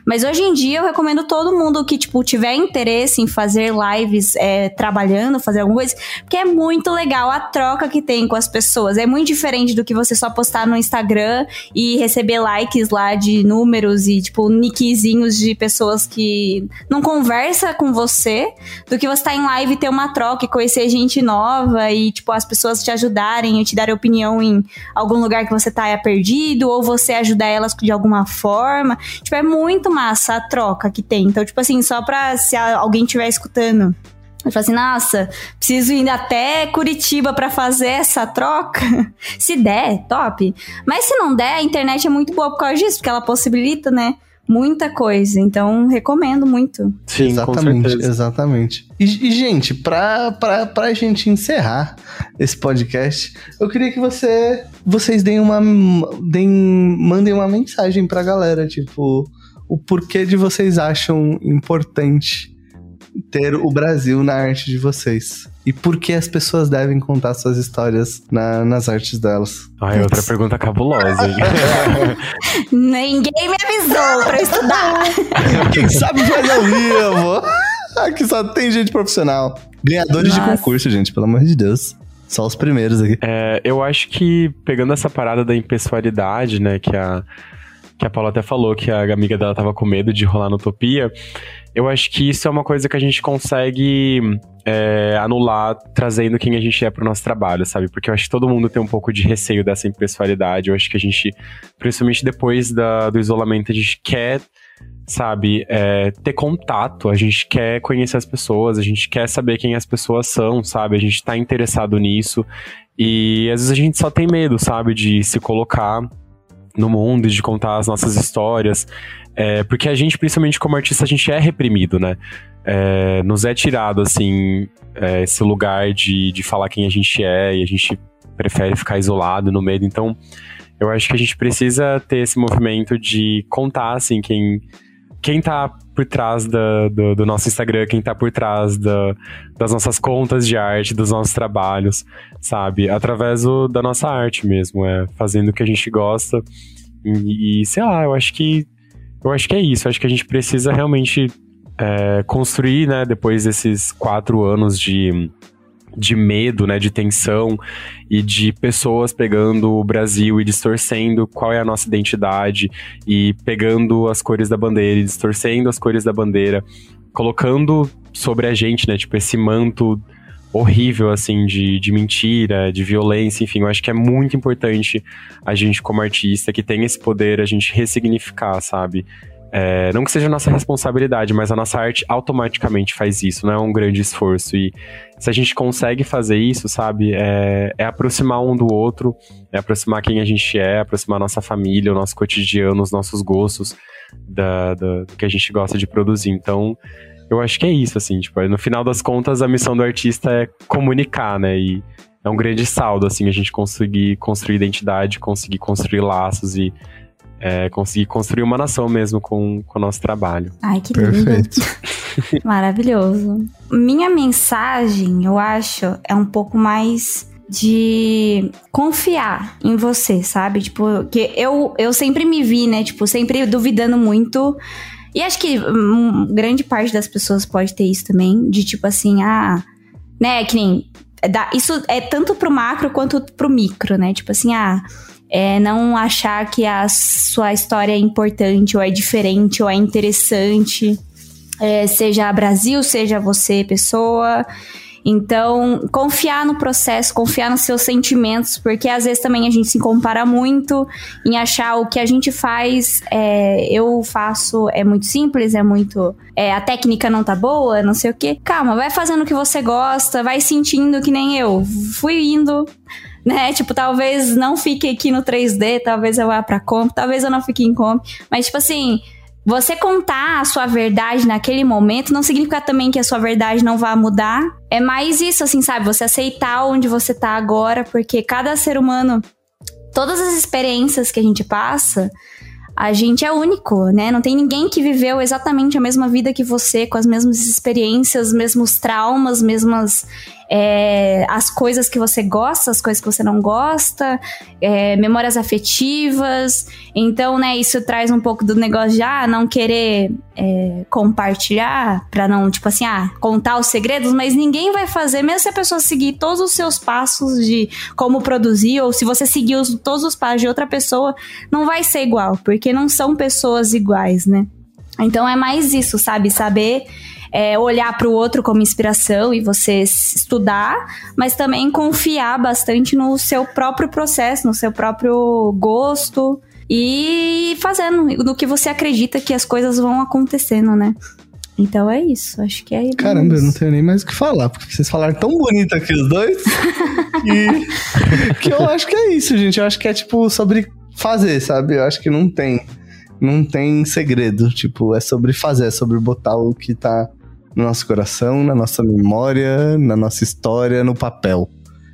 Mas hoje em dia eu recomendo todo mundo que, tipo, tiver interesse em fazer lives é, trabalhando, fazer alguma coisa, porque é muito legal a troca que tem com as pessoas. É muito diferente do que você só postar no Instagram e receber likes lá de números e, tipo, nickzinhos de pessoas que não conversa com você, do que você tá em live e ter uma troca e conhecer gente nova e, tipo, as pessoas te ajudarem e te darem opinião em algum lugar que você tá perdido, ou você ajudar elas de alguma forma. Tipo, é muito massa a troca que tem. Então, tipo assim, só pra se alguém estiver escutando Eu falei assim, nossa, preciso ir até Curitiba para fazer essa troca. se der, top. Mas se não der, a internet é muito boa por causa disso, porque ela possibilita, né? Muita coisa. Então, recomendo muito. Sim, exatamente, exatamente. E, e, gente, pra, pra, pra gente encerrar esse podcast, eu queria que você, vocês deem uma. Deem, mandem uma mensagem pra galera, tipo, o porquê de vocês acham importante ter o Brasil na arte de vocês? E por que as pessoas devem contar suas histórias na, nas artes delas? Ai, outra pergunta cabulosa, hein? Ninguém me avisou pra eu estudar. Quem sabe faz ao vivo. Aqui só tem gente profissional. Ganhadores Nossa. de concurso, gente, pelo amor de Deus. Só os primeiros aqui. É, eu acho que, pegando essa parada da impessoalidade, né, que a, que a Paula até falou que a amiga dela tava com medo de rolar no Utopia, eu acho que isso é uma coisa que a gente consegue é, anular trazendo quem a gente é pro nosso trabalho, sabe? Porque eu acho que todo mundo tem um pouco de receio dessa impessoalidade. Eu acho que a gente, principalmente depois da, do isolamento, a gente quer sabe, é, ter contato, a gente quer conhecer as pessoas, a gente quer saber quem as pessoas são, sabe, a gente tá interessado nisso e às vezes a gente só tem medo, sabe, de se colocar no mundo, de contar as nossas histórias, é, porque a gente, principalmente como artista, a gente é reprimido, né, é, nos é tirado, assim, é, esse lugar de, de falar quem a gente é e a gente prefere ficar isolado no medo. Então, eu acho que a gente precisa ter esse movimento de contar, assim, quem, quem tá por trás da, do, do, nosso Instagram, quem tá por trás da, das nossas contas de arte, dos nossos trabalhos, sabe? Através do, da nossa arte mesmo, é fazendo o que a gente gosta. E, e sei lá, eu acho que eu acho que é isso. Eu acho que a gente precisa realmente é, construir, né, depois desses quatro anos de, de medo, né, de tensão e de pessoas pegando o Brasil e distorcendo qual é a nossa identidade e pegando as cores da bandeira e distorcendo as cores da bandeira, colocando sobre a gente, né, tipo esse manto horrível, assim, de, de mentira, de violência, enfim, eu acho que é muito importante a gente, como artista, que tem esse poder, a gente ressignificar, sabe? É, não que seja nossa responsabilidade, mas a nossa arte automaticamente faz isso, não é um grande esforço. E se a gente consegue fazer isso, sabe, é, é aproximar um do outro, é aproximar quem a gente é, aproximar nossa família, o nosso cotidiano, os nossos gostos, da, da, do que a gente gosta de produzir. Então, eu acho que é isso, assim, tipo, no final das contas, a missão do artista é comunicar, né? E é um grande saldo, assim, a gente conseguir construir identidade, conseguir construir laços e é, conseguir construir uma nação mesmo com, com o nosso trabalho. Ai, que lindo. Perfeito. Maravilhoso. Minha mensagem, eu acho, é um pouco mais de confiar em você, sabe? Tipo, que eu, eu sempre me vi, né? Tipo, sempre duvidando muito. E acho que um, grande parte das pessoas pode ter isso também, de tipo assim, ah, né, que nem. Isso é tanto pro macro quanto pro micro, né? Tipo assim, ah é não achar que a sua história é importante, ou é diferente, ou é interessante, é, seja Brasil, seja você, pessoa. Então, confiar no processo, confiar nos seus sentimentos, porque às vezes também a gente se compara muito em achar o que a gente faz, é, eu faço, é muito simples, é muito. É, a técnica não tá boa, não sei o quê. Calma, vai fazendo o que você gosta, vai sentindo que nem eu. Fui indo né? Tipo, talvez não fique aqui no 3D, talvez eu vá pra comp, talvez eu não fique em comp. Mas, tipo assim, você contar a sua verdade naquele momento não significa também que a sua verdade não vá mudar. É mais isso, assim, sabe? Você aceitar onde você tá agora, porque cada ser humano, todas as experiências que a gente passa, a gente é único, né? Não tem ninguém que viveu exatamente a mesma vida que você, com as mesmas experiências, mesmos traumas, mesmas é, as coisas que você gosta, as coisas que você não gosta, é, memórias afetivas. Então, né, isso traz um pouco do negócio de ah, não querer é, compartilhar, para não, tipo assim, ah, contar os segredos, mas ninguém vai fazer, mesmo se a pessoa seguir todos os seus passos de como produzir, ou se você seguir os, todos os passos de outra pessoa, não vai ser igual, porque não são pessoas iguais, né? Então é mais isso, sabe? Saber é, olhar para o outro como inspiração e você estudar, mas também confiar bastante no seu próprio processo, no seu próprio gosto e fazendo no que você acredita que as coisas vão acontecendo, né? Então é isso, acho que é isso. Caramba, eu não tenho nem mais o que falar, porque vocês falaram tão bonito aqui os dois. que, que eu acho que é isso, gente. Eu acho que é tipo sobre fazer, sabe? Eu acho que não tem. Não tem segredo. Tipo, é sobre fazer, é sobre botar o que tá no nosso coração, na nossa memória, na nossa história, no papel.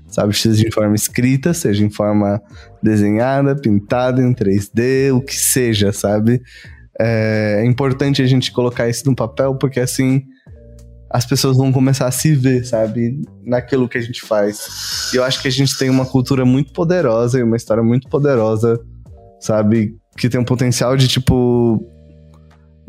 Sabe? Seja em forma escrita, seja em forma desenhada, pintada em 3D, o que seja, sabe? É importante a gente colocar isso no papel, porque assim as pessoas vão começar a se ver, sabe? Naquilo que a gente faz. E eu acho que a gente tem uma cultura muito poderosa e uma história muito poderosa, sabe? Que tem um potencial de, tipo.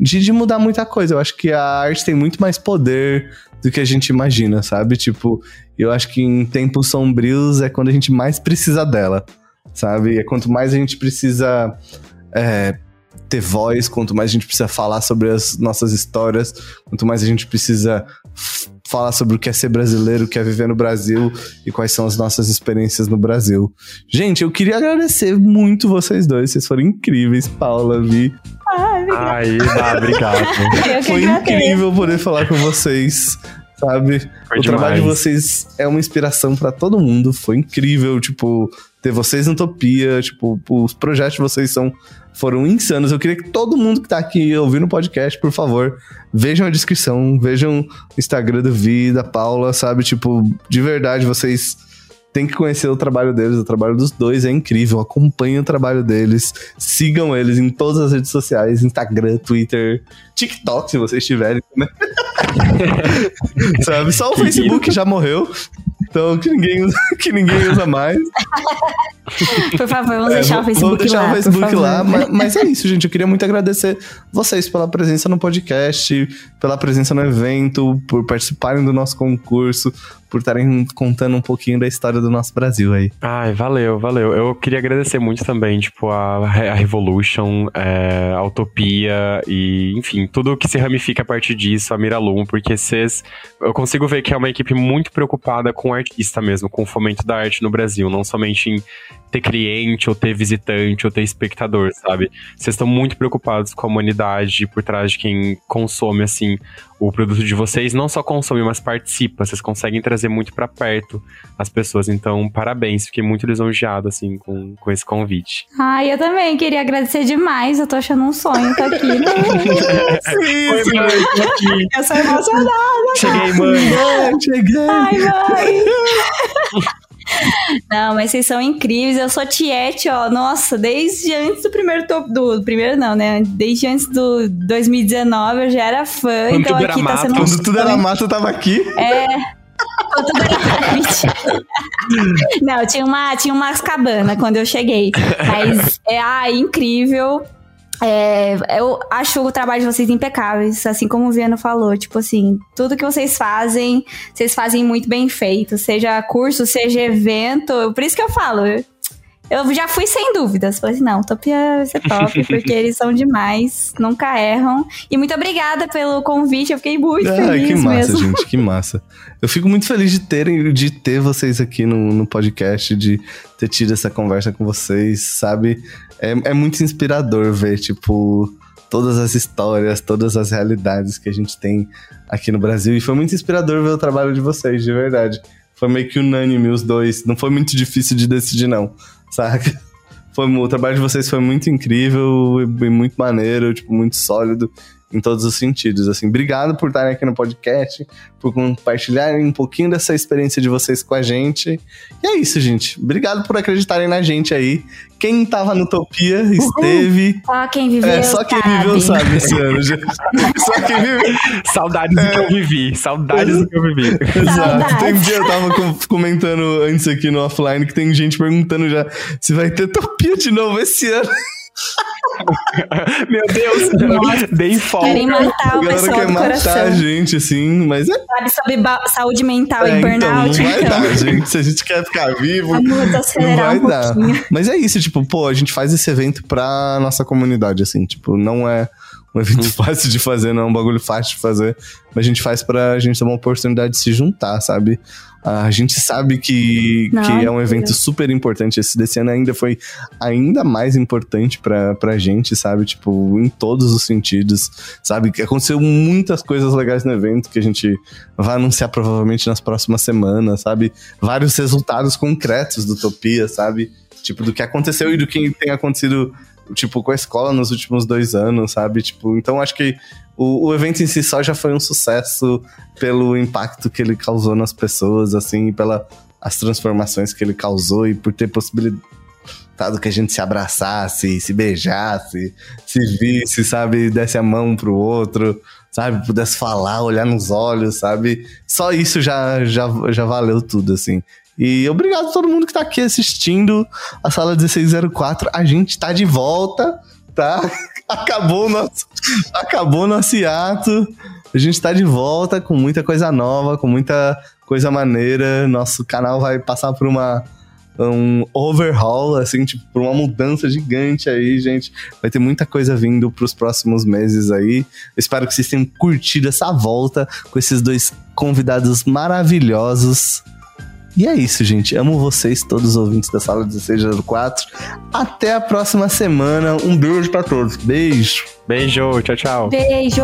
De, de mudar muita coisa. Eu acho que a arte tem muito mais poder do que a gente imagina, sabe? Tipo, eu acho que em tempos sombrios é quando a gente mais precisa dela, sabe? É quanto mais a gente precisa. É, ter voz, quanto mais a gente precisa falar sobre as nossas histórias, quanto mais a gente precisa falar sobre o que é ser brasileiro, o que é viver no Brasil e quais são as nossas experiências no Brasil. Gente, eu queria agradecer muito vocês dois, vocês foram incríveis, Paula, Vi. Ai, dá, obrigado. Foi incrível poder falar com vocês sabe? Foi o demais. trabalho de vocês é uma inspiração pra todo mundo. Foi incrível, tipo, ter vocês na Utopia, tipo, os projetos de vocês são foram insanos. Eu queria que todo mundo que tá aqui ouvindo o podcast, por favor, vejam a descrição, vejam o Instagram do Vi, da Paula, sabe? Tipo, de verdade, vocês têm que conhecer o trabalho deles. O trabalho dos dois é incrível. Acompanhem o trabalho deles. Sigam eles em todas as redes sociais: Instagram, Twitter, TikTok, se vocês tiverem. Né? Sabe? Só o Facebook já morreu. Então, que ninguém usa, que ninguém usa mais. Por favor, vamos É, deixar o Facebook deixar lá. o por Facebook favor. lá, mas, mas é isso, gente. Eu queria muito agradecer vocês pela presença no podcast, pela presença no evento, por participarem do nosso concurso, por estarem contando um pouquinho da história do nosso Brasil aí. Ai, valeu, valeu. Eu queria agradecer muito também, tipo, a, a Revolution, é, a Utopia e, enfim, tudo que se ramifica a partir disso, a Miralum, porque vocês. Eu consigo ver que é uma equipe muito preocupada com o artista mesmo, com o fomento da arte no Brasil, não somente em ter cliente, ou ter visitante, ou ter espectador, sabe? Vocês estão muito preocupados com a humanidade por trás de quem consome, assim, o produto de vocês. Não só consome, mas participa. Vocês conseguem trazer muito pra perto as pessoas. Então, parabéns. Fiquei muito lisonjeado, assim, com, com esse convite. Ai, eu também queria agradecer demais. Eu tô achando um sonho estar aqui. eu sou emocionada. Cheguei, mãe. Ai, cheguei! Ai, mãe. Não, mas vocês são incríveis. Eu sou Tiete, ó. Nossa, desde antes do primeiro top. Do, do primeiro não, né? Desde antes do 2019 eu já era fã. Quando então tudo era aqui tá mato. sendo um Quando tudo era mata, eu tava aqui. É. Quando tudo era- Mentira. Não, tinha, uma, tinha umas cabanas quando eu cheguei. Mas é ah, incrível. É, eu acho o trabalho de vocês impecáveis, assim como o Viano falou. Tipo assim, tudo que vocês fazem, vocês fazem muito bem feito. Seja curso, seja evento. Por isso que eu falo. Eu já fui sem dúvidas. Falei assim, não, Utopia vai ser top, porque eles são demais, nunca erram. E muito obrigada pelo convite, eu fiquei muito Ai, feliz que massa, mesmo. gente, que massa. Eu fico muito feliz de terem, de ter vocês aqui no, no podcast, de ter tido essa conversa com vocês, sabe? É, é muito inspirador ver, tipo, todas as histórias, todas as realidades que a gente tem aqui no Brasil. E foi muito inspirador ver o trabalho de vocês, de verdade. Foi meio que unânime os dois. Não foi muito difícil de decidir, não, saca? Foi, o trabalho de vocês foi muito incrível e, muito maneiro, tipo, muito sólido em todos os sentidos. Assim, obrigado por estarem aqui no podcast, por compartilharem um pouquinho dessa experiência de vocês com a gente. E é isso, gente. Obrigado por acreditarem na gente aí. Quem tava no Utopia esteve. Só quem viveu. É, só quem viveu sabe esse ano, gente. Só quem viveu. Saudades do que eu vivi. Saudades do que eu vivi. Exato. Tem um dia eu tava com- comentando antes aqui no offline que tem gente perguntando já se vai ter Utopia de novo esse ano. Meu Deus. Dei folga. Querem matar o pessoal quer do matar a gente, assim, mas é Sabe sobre saúde mental É, e então, burnout, não vai então. dar, gente. Se a gente quer ficar vivo, Vamos não vai um dar. pouquinho. Mas é isso, tipo, pô, a gente faz esse evento pra nossa comunidade, assim, tipo, não é um evento fácil de fazer, não é um bagulho fácil de fazer. Mas a gente faz pra gente ter uma oportunidade de se juntar, sabe? A gente sabe que, Não, que é um evento super importante. Esse desse ano ainda foi ainda mais importante pra, pra gente, sabe? Tipo, em todos os sentidos, sabe? Que aconteceu muitas coisas legais no evento que a gente vai anunciar provavelmente nas próximas semanas, sabe? Vários resultados concretos do Utopia, sabe? Tipo, do que aconteceu e do que tem acontecido, tipo, com a escola nos últimos dois anos, sabe? Tipo, então acho que o, o evento em si só já foi um sucesso pelo impacto que ele causou nas pessoas, assim, pela as transformações que ele causou e por ter possibilitado que a gente se abraçasse, se beijasse, se visse, sabe, desse a mão pro outro, sabe, pudesse falar, olhar nos olhos, sabe? Só isso já, já, já valeu tudo, assim. E obrigado a todo mundo que tá aqui assistindo a sala 1604. A gente tá de volta, tá? Acabou nosso, acabou nosso hiato. A gente tá de volta com muita coisa nova, com muita coisa maneira. Nosso canal vai passar por uma um overhaul, assim, tipo, por uma mudança gigante aí, gente. Vai ter muita coisa vindo pros próximos meses aí. Eu espero que vocês tenham curtido essa volta com esses dois convidados maravilhosos. E é isso, gente. Amo vocês, todos os ouvintes da sala 1604. Até a próxima semana. Um beijo pra todos. Beijo. Beijo, tchau, tchau. Beijo!